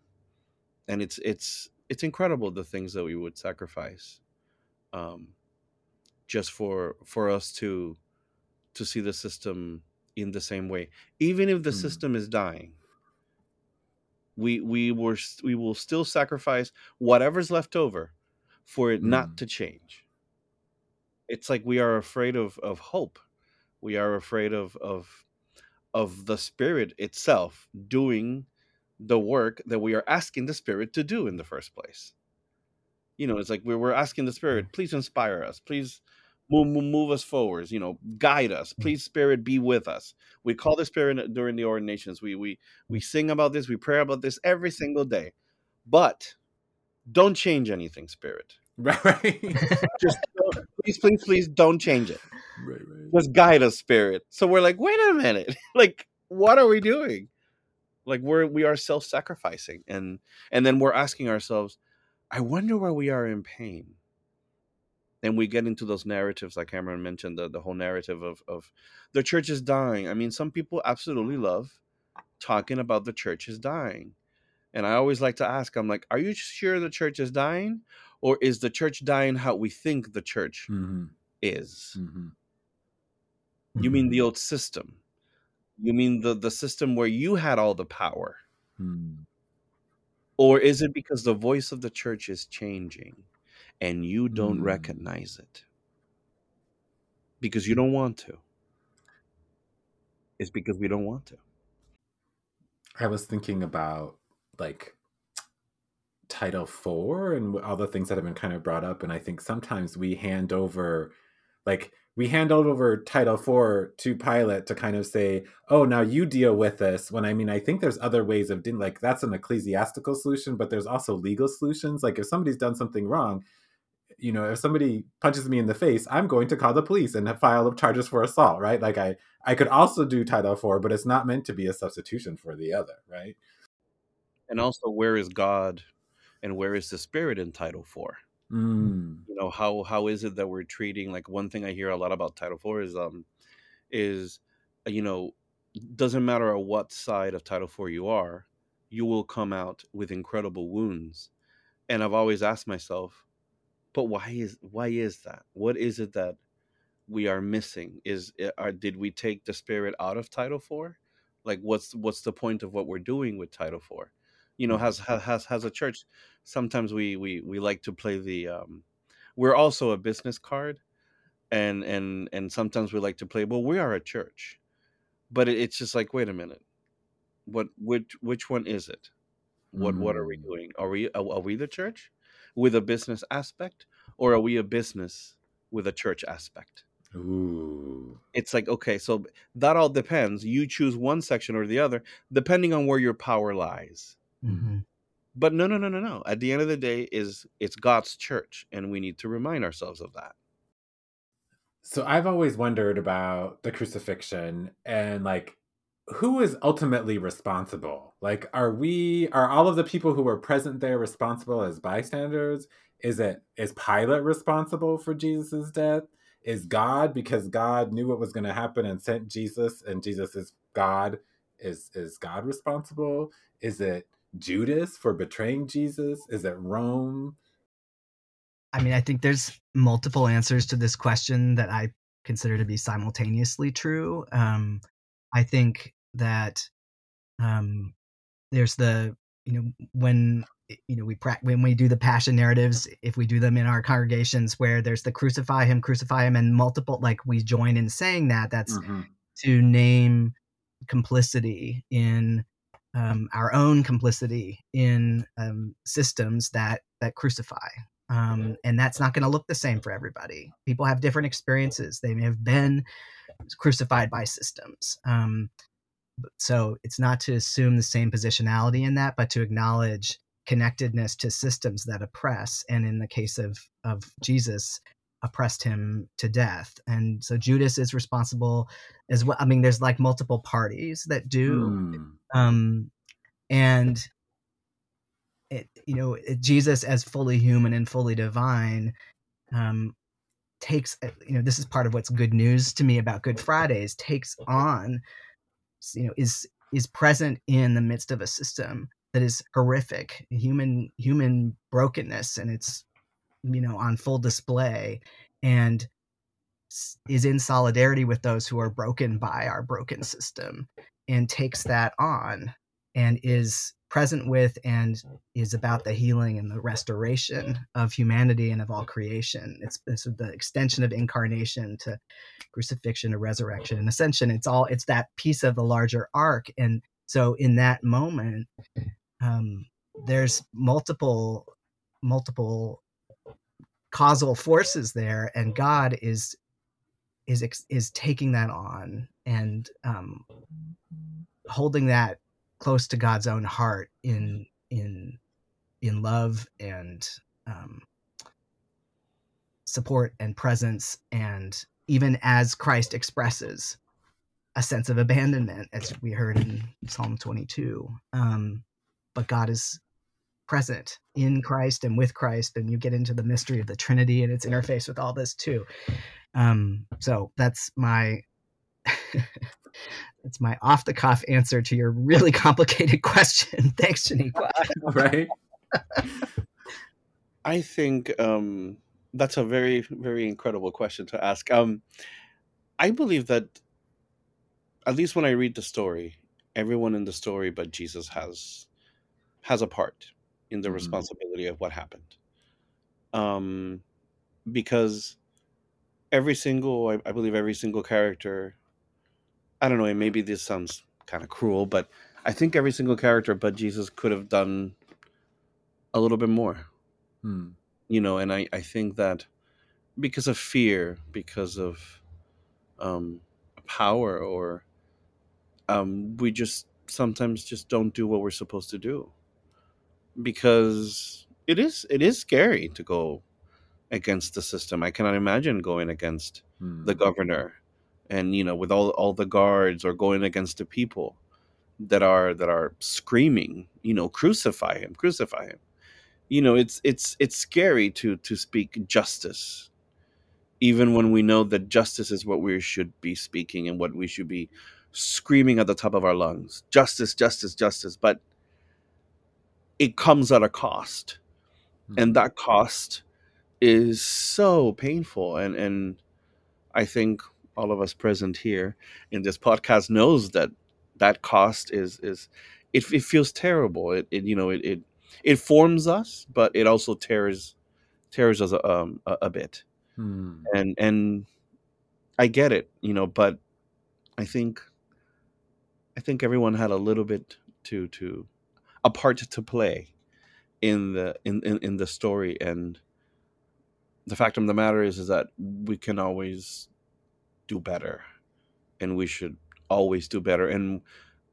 and it's it's it's incredible the things that we would sacrifice um just for for us to to see the system in the same way even if the Hmm. system is dying we we were we will still sacrifice whatever's left over for it Hmm. not to change it's like we are afraid of of hope. We are afraid of of of the spirit itself doing the work that we are asking the spirit to do in the first place. You know it's like we're, we're asking the spirit please inspire us. Please move, move, move us forwards you know guide us. Mm-hmm. Please spirit be with us. We call the spirit during the ordinations. We we we sing about this we pray about this every single day. But don't change anything spirit Right, just please please please don't change it. Right, right. just guide us spirit. So we're like wait a minute. Like what are we doing? Like we're we are self-sacrificing and and then we're asking ourselves i wonder why we are in pain. And we get into those narratives like cameron mentioned the, the whole narrative of of the church is dying. I mean some people absolutely love talking about the church is dying. And i always like to ask i'm like are you sure the church is dying or is the church dying how we think the church Mhm, is mhm. You mean Mm-hmm. the old system? You mean the the system where you had all the power? Hmm. Or is it because the voice of the church is changing and you don't Hmm. recognize it? Because you don't want to. It's because we don't want to. I was thinking about like Title IV and all the things that have been kind of brought up, and I think sometimes we hand over, like we hand over Title IV to Pilate to kind of say, "Oh, now you deal with this." When I mean, I think there's other ways of doing like that's an ecclesiastical solution, but there's also legal solutions. Like if somebody's done something wrong, you know, if somebody punches me in the face, I'm going to call the police and file up charges for assault, right? Like I, I could also do Title IV, but it's not meant to be a substitution for the other, right? And also where is God and where is the spirit in Title IV? Mm. You know, how how is it that we're treating like one thing I hear a lot about Title IV is um is you know, doesn't matter what side of Title IV you are, you will come out with incredible wounds. And I've always asked myself, but why is why is that? What is it that we are missing? Is are, did we take the spirit out of Title IV? Like what's what's the point of what we're doing with Title IV? You know, has has has a church sometimes we we we like to play the um we're also a business card and and and sometimes we like to play well we are a church but it, it's just like wait a minute. What which which one is it? What what are we doing? Are we are, are we the church with a business aspect or are we a business with a church aspect? Ooh. it's like okay so that all depends. You choose one section or the other depending on where your power lies hmm but no no no no no at the end of the day is it's god's church and we need to remind ourselves of that So I've always wondered about the crucifixion and like who is ultimately responsible? Like are we are all of the people who were present there responsible as bystanders? Is it is Pilate responsible for Jesus's death? Is God because God knew what was going to happen and sent Jesus and Jesus is God is is God responsible? Is it Judas for betraying Jesus? Is it Rome? I mean, I think there's multiple answers to this question that I consider to be simultaneously true. Um, I think that um, there's the you know when you know we when we do the passion narratives if we do them in our congregations where there's the crucify him crucify him and multiple like we join in saying that that's mm-hmm. to name complicity in um, our own complicity in um, systems that that crucify um, and that's not going to look the same for everybody. People have different experiences. They may have been crucified by systems um, so it's not to assume the same positionality in that but to acknowledge connectedness to systems that oppress and in the case of of jesus oppressed him to death and so judas is responsible as well i mean there's like multiple parties that do mm. um and it, you know it, jesus as fully human and fully divine um takes uh, you know this is part of what's good news to me about good fridays takes on you know is is present in the midst of a system that is horrific human human brokenness and it's you know on full display and is in solidarity with those who are broken by our broken system and takes that on and is present with and is about the healing and the restoration of humanity and of all creation. It's, it's the extension of incarnation to crucifixion to resurrection and ascension. It's all it's that piece of the larger arc. And so in that moment, um, there's multiple multiple causal forces there, and God is is is taking that on and um, holding that close to God's own heart in in in love and um, support and presence, and even as Christ expresses a sense of abandonment, as we heard in Psalm 22. Um, but God is present in Christ and with Christ, and you get into the mystery of the Trinity and its interface with all this too. Um, so that's my It's my off the cuff answer to your really complicated question. Thanks, Shaneequa. right. I think um, that's a very, very incredible question to ask. Um, I believe that, at least when I read the story, everyone in the story but Jesus has has a part in the mm-hmm. responsibility of what happened. Um, because every single, I, I believe, every single character I don't know, and maybe this sounds kind of cruel, but I think every single character but Jesus could have done a little bit more. Hmm. You know, and I, I think that because of fear, because of um, power, or um, we just sometimes just don't do what we're supposed to do because it is it is scary to go against the system. I cannot imagine going against hmm. the governor and you know with all all the guards or going against the people that are that are screaming you know crucify him crucify him you know it's it's it's scary to to speak justice even when we know that justice is what we should be speaking and what we should be screaming at the top of our lungs justice justice justice but it comes at a cost mm-hmm. and that cost is so painful and and i think all of us present here in this podcast knows that that cost is is it, it feels terrible it, it you know it, it it forms us but it also tears tears us um, a, a bit hmm. and and i get it you know but i think i think everyone had a little bit to to a part to play in the in, in, in the story. And the fact of the matter is is that we can always do better. And we should always do better. And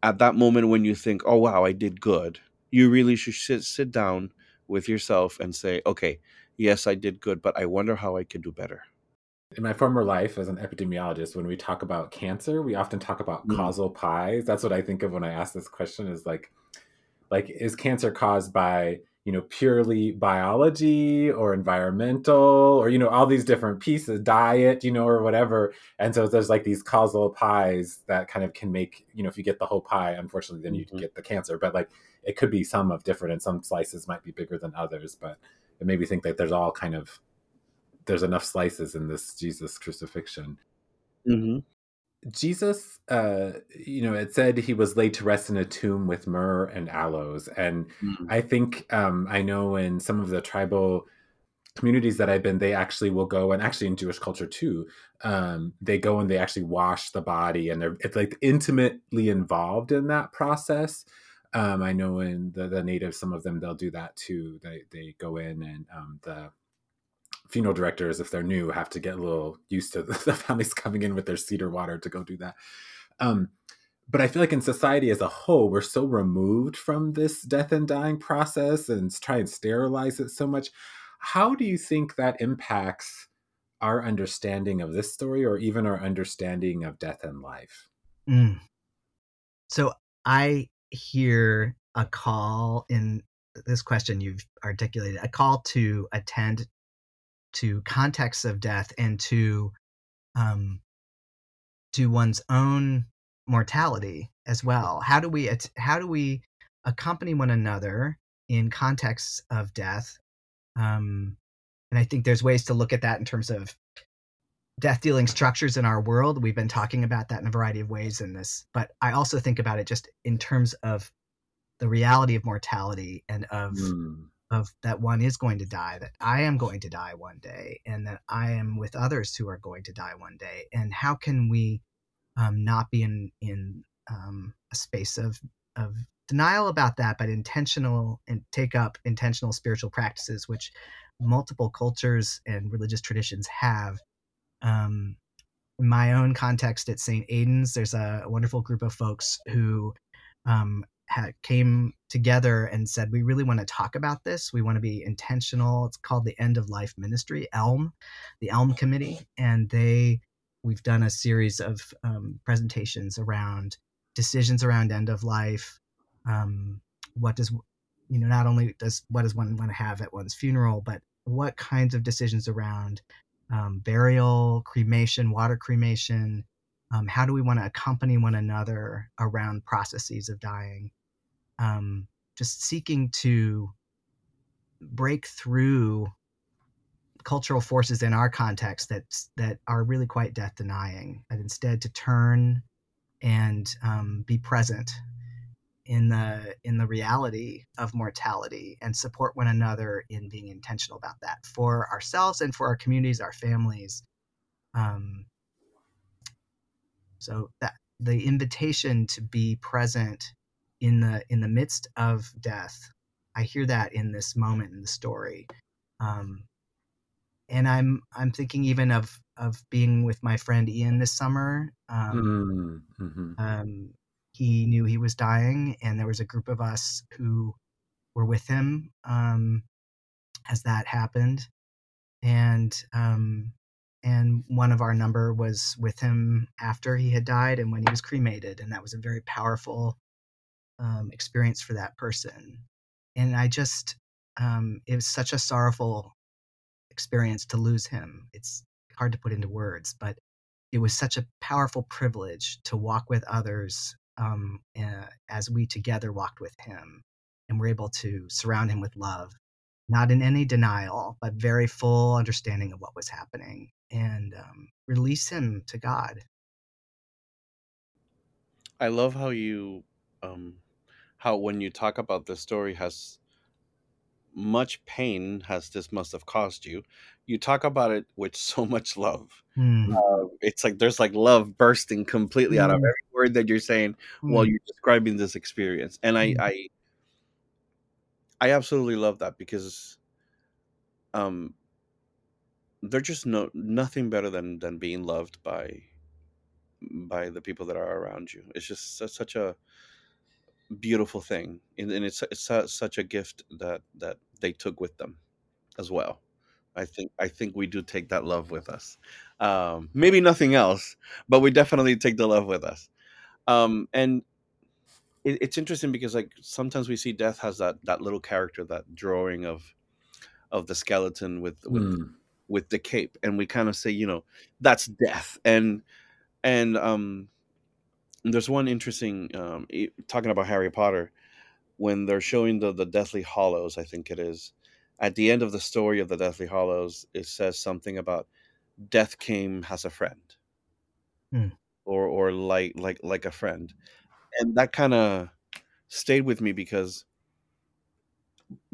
at that moment when you think oh wow i did good you really should sit, sit down with yourself and say okay yes i did good but i wonder how i could do better. In my former life as an epidemiologist when we talk about cancer we often talk about mm. causal pies. That's what i think of when i ask this question is like like is cancer caused by you know purely biology or environmental or you know all these different pieces diet you know or whatever and so there's like these causal pies that kind of can make you know if you get the whole pie unfortunately then you mm-hmm. get the cancer but like it could be some of different and some slices might be bigger than others but it made me think that there's all kind of there's enough slices in this jesus crucifixion mm-hmm. Jesus, uh, you know, it said he was laid to rest in a tomb with myrrh and aloes. And Mm. I think um, I know in some of the tribal communities that I've been, they actually will go and actually in Jewish culture too, um, they go and they actually wash the body and they're it's like intimately involved in that process. Um, I know in the, the natives, some of them they'll do that too. They they go in and um, the funeral directors, if they're new, have to get a little used to the families coming in with their cedar water to go do that. Um, but I feel like in society as a whole, we're so removed from this death and dying process and try and sterilize it so much. How do you think that impacts our understanding of this story or even our understanding of death and life? Mm. So I hear a call in this question you've articulated a call to attend to contexts of death and to um, to one's own mortality as well. How do we how do we accompany one another in contexts of death? Um, and I think there's ways to look at that in terms of death dealing structures in our world. We've been talking about that in a variety of ways in this, but I also think about it just in terms of the reality of mortality and of Mm. Of that one is going to die, that I am going to die one day, and that I am with others who are going to die one day. And how can we um, not be in in um, a space of of denial about that, but intentional and take up intentional spiritual practices, which multiple cultures and religious traditions have. Um, in my own context at St. Aidan's, there's a wonderful group of folks who um, came together and said, We really want to talk about this. We want to be intentional. It's called the End of Life Ministry, ELM, the ELM Committee. And they, we've done a series of um, presentations around decisions around end of life. Um, what does, you know, not only does what does one want to have at one's funeral, but what kinds of decisions around um, burial, cremation, water cremation, um, how do we want to accompany one another around processes of dying um, just seeking to break through cultural forces in our context that that are really quite death denying and instead to turn and um, be present in the in the reality of mortality and support one another in being intentional about that for ourselves and for our communities our families um, so that the invitation to be present in the in the midst of death i hear that in this moment in the story um, and i'm i'm thinking even of of being with my friend ian this summer um, Mm. Mhm. um, he knew he was dying and there was a group of us who were with him um, as that happened and um, and one of our number was with him after he had died and when he was cremated and that was a very powerful um, experience for that person. And i just um, it was such a sorrowful experience to lose him. It's hard to put into words but it was such a powerful privilege to walk with others um, uh, as we together walked with him and were able to surround him with love not in any denial but very full understanding of what was happening and um, release him to god. I love how you, um, how when you talk about the story has much pain has this must have caused you. You talk about it with so much love. Mm, Uh, it's like there's like love bursting completely out of Mm. every word that you're saying while mm, you're describing this experience, and I Mm. I I absolutely love that because um there's just no nothing better than than being loved by by the people that are around you. It's just such, such a beautiful thing, and, and it's it's su- such a gift that that they took with them as well. I think I think we do take that love with us. Um, maybe nothing else, but we definitely take the love with us. Um, and it, it's interesting because like sometimes we see death has that that little character, that drawing of of the skeleton with with Mm. with the cape, and we kind of say, you know, that's death. And and um, there's one interesting um, talking about Harry Potter when they're showing the the Deathly Hallows. I think it is at the end of the story of the Deathly Hallows. It says something about death came has a friend. Hmm. or or like like like a friend and that kind of stayed with me because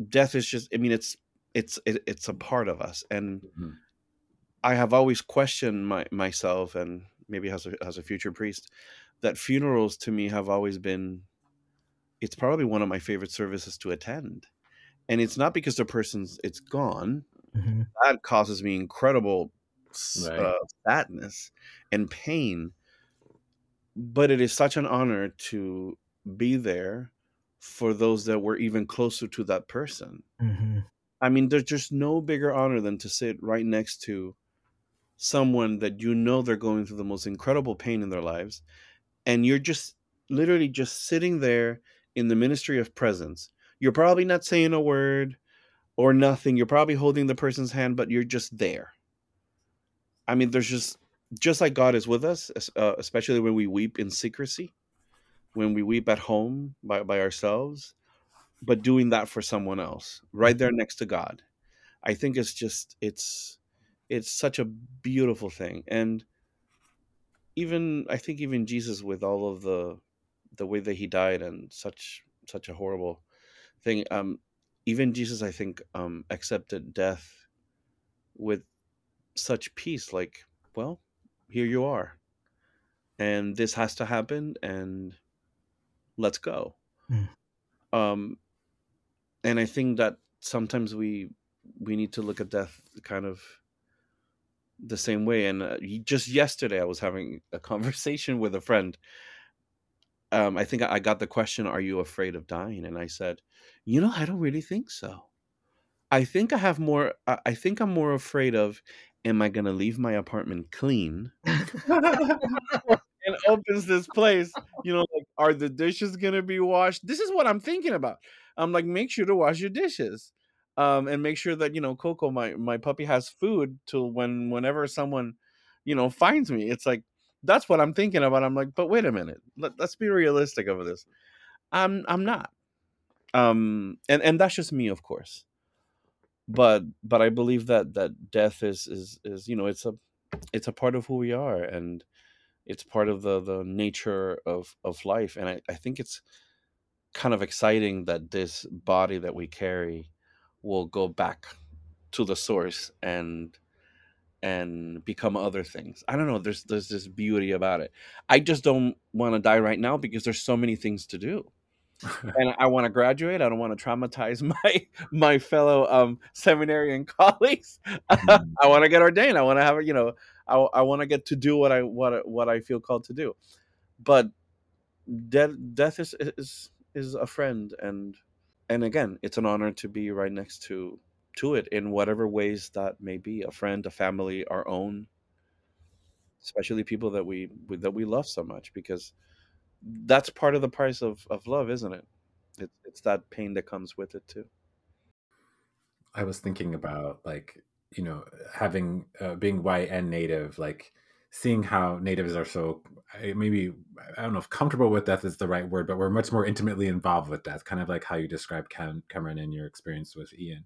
death is just i mean it's it's it, it's a part of us and Mhm. i have always questioned my myself and maybe as a as a future priest that funerals to me have always been it's probably one of my favorite services to attend. And it's not because the person's it's gone. Hmm that causes me incredible Right. uh, sadness and pain. But it is such an honor to be there for those that were even closer to that person. Hmm i mean there's just no bigger honor than to sit right next to someone that you know they're going through the most incredible pain in their lives and you're just literally just sitting there in the ministry of presence. You're probably not saying a word or nothing. You're probably holding the person's hand but you're just there. I mean there's just just like god is with us uh, especially when we weep in secrecy when we weep at home by, by ourselves but doing that for someone else right there next to god. I think it's just it's it's such a beautiful thing. And even i think even jesus with all of the the way that he died and such such a horrible thing um even jesus i think um accepted death with such peace like well here you are and this has to happen and let's go Mm. um and i think that sometimes we we need to look at death kind of the same way and uh, just yesterday i was having a conversation with a friend um i think i got the question are you afraid of dying and i said you know i don't really think so i think i have more i think i'm more afraid of am i going to leave my apartment clean and opens this place, you know, like, are the dishes gonna be washed? This is what I'm thinking about. I'm like, make sure to wash your dishes. Um, and make sure that, you know, Coco, my my puppy has food till when whenever someone, you know, finds me. It's like that's what I'm thinking about. I'm like, but wait a minute. Let, let's be realistic over this. I'm I'm not. Um and and that's just me, of course. But but I believe that that death is is is, you know, it's a it's a part of who we are and it's part of the the nature of of life and I, I think it's kind of exciting that this body that we carry will go back to the source and and become other things. I don't know there's there's this beauty about it. I just don't want to die right now because there's so many things to do. And i want to graduate i don't want to traumatize my my fellow um seminarian colleagues. Mhm. i want to get ordained i want to have a you know i, I want to get to do what i what what i feel called to do. But death death is is is a friend and and again it's an honor to be right next to to it in whatever ways that may be a friend a family our own especially people that we that we love so much because that's part of the price of of love isn't it? It's, it's that pain that comes with it too. I was thinking about like you know having uh, being white and native, like seeing how natives are so eh, maybe I don't know if comfortable with death is the right word, but we're much more intimately involved with death, kind of like how you described Cam- Cameron in your experience with Ian.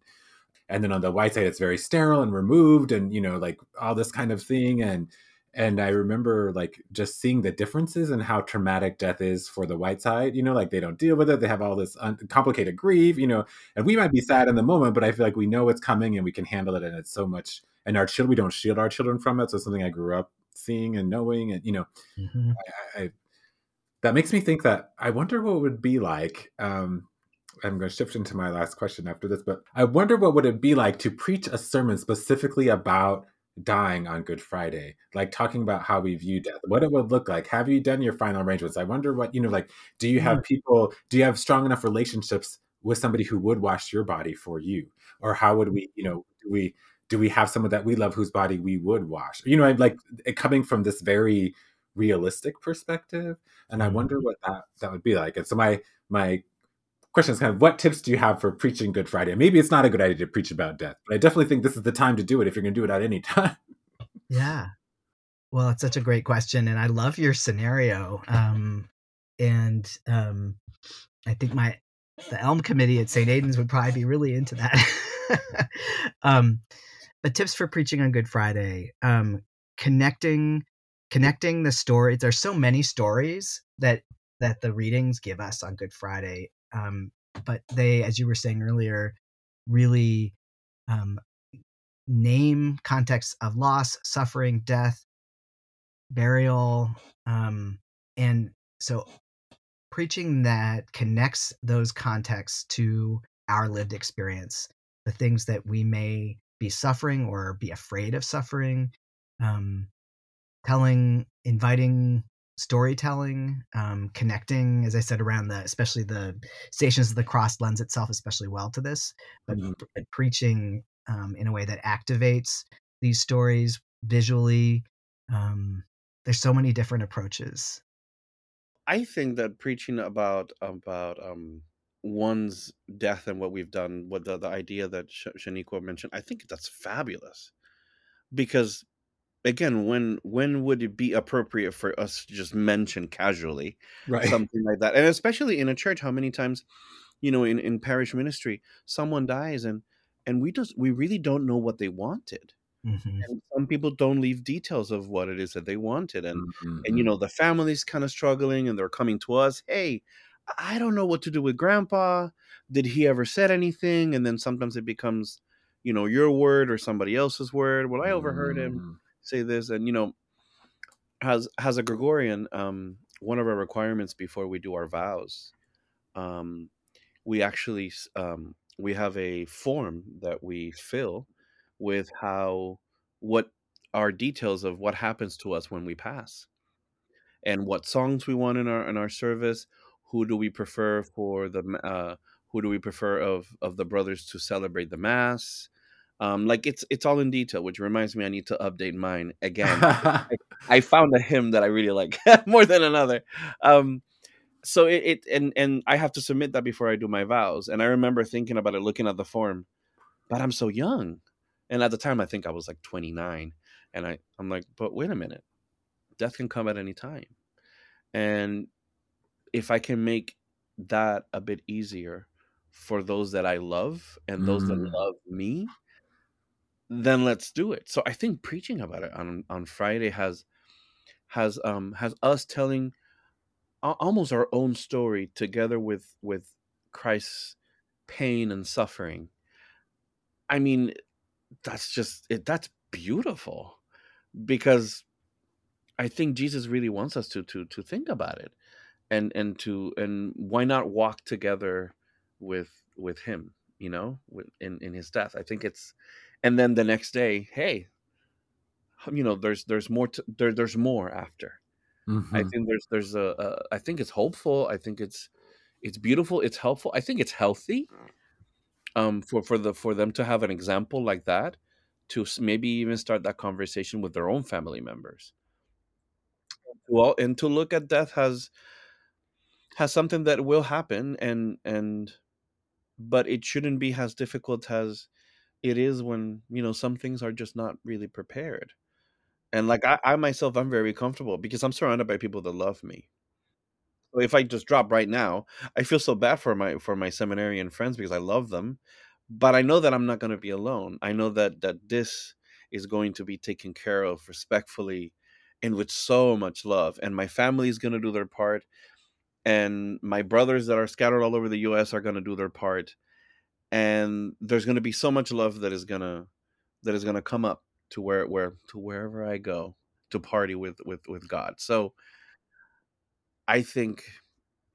And then on the white side, it's very sterile and removed, and you know like all this kind of thing and. And I remember like just seeing the differences and how traumatic death is for the white side. You know, like they don't deal with it. They have all this un- complicated grief. You know, and we might be sad in the moment, but I feel like we know it's coming and we can handle it. And it's so much, and our children, we don't shield our children from it. So something I grew up seeing and knowing, and you know, Mhm. I, I, that makes me think that I wonder what it would be like. Um, I'm going to shift into my last question after this, but I wonder what would it be like to preach a sermon specifically about dying on Good Friday, like talking about how we view death, what it would look like. Have you done your final arrangements? I wonder what you know, like, do you have people? Do you have strong enough relationships with somebody who would wash your body for you, or how would we, you know, do we do we have someone that we love whose body we would wash? You know, I'm like coming from this very realistic perspective, and I wonder what that that would be like. And so my my question is kind of what tips do you have for preaching Good Friday? Maybe it's not a good idea to preach about death, but I definitely think this is the time to do it if you're going to do it at any time. Yeah. Well, it's such a great question, and I love your scenario. Um, and um, I think my the Elm Committee at St. Aidan's would probably be really into that. um, but tips for preaching on Good Friday: um, connecting connecting the story. There's so many stories that that the readings give us on Good Friday, um, but they, as you were saying earlier, really um, name contexts of loss, suffering, death, burial, um, and so preaching that connects those contexts to our lived experience, the things that we may be suffering or be afraid of suffering, um, telling, inviting storytelling, um, connecting, as I said, around the, especially the Stations of the Cross lends itself especially well to this, but, mm-hmm. but preaching um, in a way that activates these stories visually. Um, there's so many different approaches. I think that preaching about about um, one's death and what we've done, what the, the idea that Sh- Shaneequa mentioned, I think that's fabulous. Because again when when would it be appropriate for us to just mention casually right. something like that? And especially in a church how many times you know in, in parish ministry someone dies and and we just we really don't know what they wanted. Mm-hmm. and some people don't leave details of what it is that they wanted. And mm-hmm. and you know the family's kind of struggling and they're coming to us hey i don't know what to do with grandpa. Did he ever said anything? And then sometimes it becomes you know your word or somebody else's word. Well i overheard mm-hmm. him say this? And you know has has a gregorian um one of our requirements before we do our vows um we actually um we have a form that we fill with how what are details of what happens to us when we pass and what songs we want in our in our service who do we prefer for the uh who do we prefer of of the brothers to celebrate the mass um, like it's it's all in detail, which reminds me I need to update mine again. I, I, found a hymn that I really like more than another. Um, so it, it and and I have to submit that before I do my vows. And I remember thinking about it, looking at the form, but I'm so young. And at the time, I think I was like 29, and I I'm like, but wait a minute, death can come at any time, and if I can make that a bit easier for those that I love and those mm. that love me, then let's do it. So I think preaching about it on on Friday has has um has us telling almost our own story together with with Christ's pain and suffering. I mean, that's just it that's beautiful because I think Jesus really wants us to to to think about it and and to and why not walk together with with him, you know, in in his death. I think it's and then the next day hey you know there's there's more to, there there's more after. Mm-hmm. i think there's there's a, a I think it's hopeful. I think it's it's beautiful. It's helpful. I think it's healthy um for for the for them to have an example like that to maybe even start that conversation with their own family members. Well and to look at death has has something that will happen and and but it shouldn't be as difficult as it is when you know some things are just not really prepared. And like I, I myself i'm very comfortable because i'm surrounded by people that love me. So if i just drop right now i feel so bad for my for my seminarian friends because i love them but i know that i'm not going to be alone. I know that that this is going to be taken care of respectfully and with so much love and my family is going to do their part and my brothers that are scattered all over the us are going to do their part and there's going to be so much love that is going to that is going to come up to where where to wherever I go to party with with with God. So I think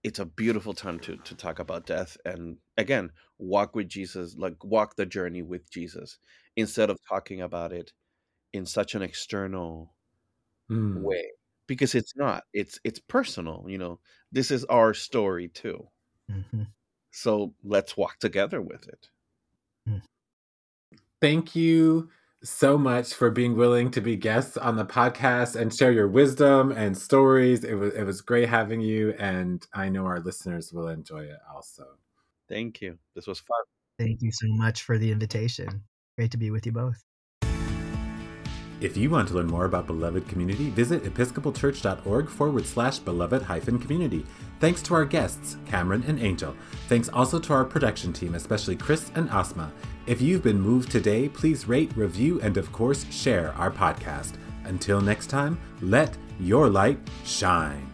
it's a beautiful time to to talk about death and again walk with Jesus like walk the journey with Jesus instead of talking about it in such an external mm. way because it's not it's it's personal you know this is our story too mm-hmm. So let's walk together with it. Hmm. Thank you so much for being willing to be guests on the podcast and share your wisdom and stories. It was it was great having you and I know our listeners will enjoy it also. Thank you. This was fun. Thank you so much for the invitation. Great to be with you both. If you want to learn more about Beloved Community, visit episcopalchurch.org forward slash beloved hyphen community. Thanks to our guests, Cameron and Angel. Thanks also to our production team, especially Chris and Asma. If you've been moved today, please rate, review, and of course, share our podcast. Until next time, let your light shine.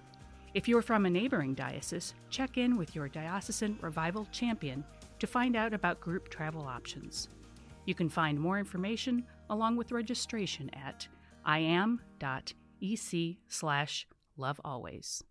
If you're from a neighboring diocese, check in with your diocesan revival champion to find out about group travel options. You can find more information along with registration at iam.ec slash lovealways.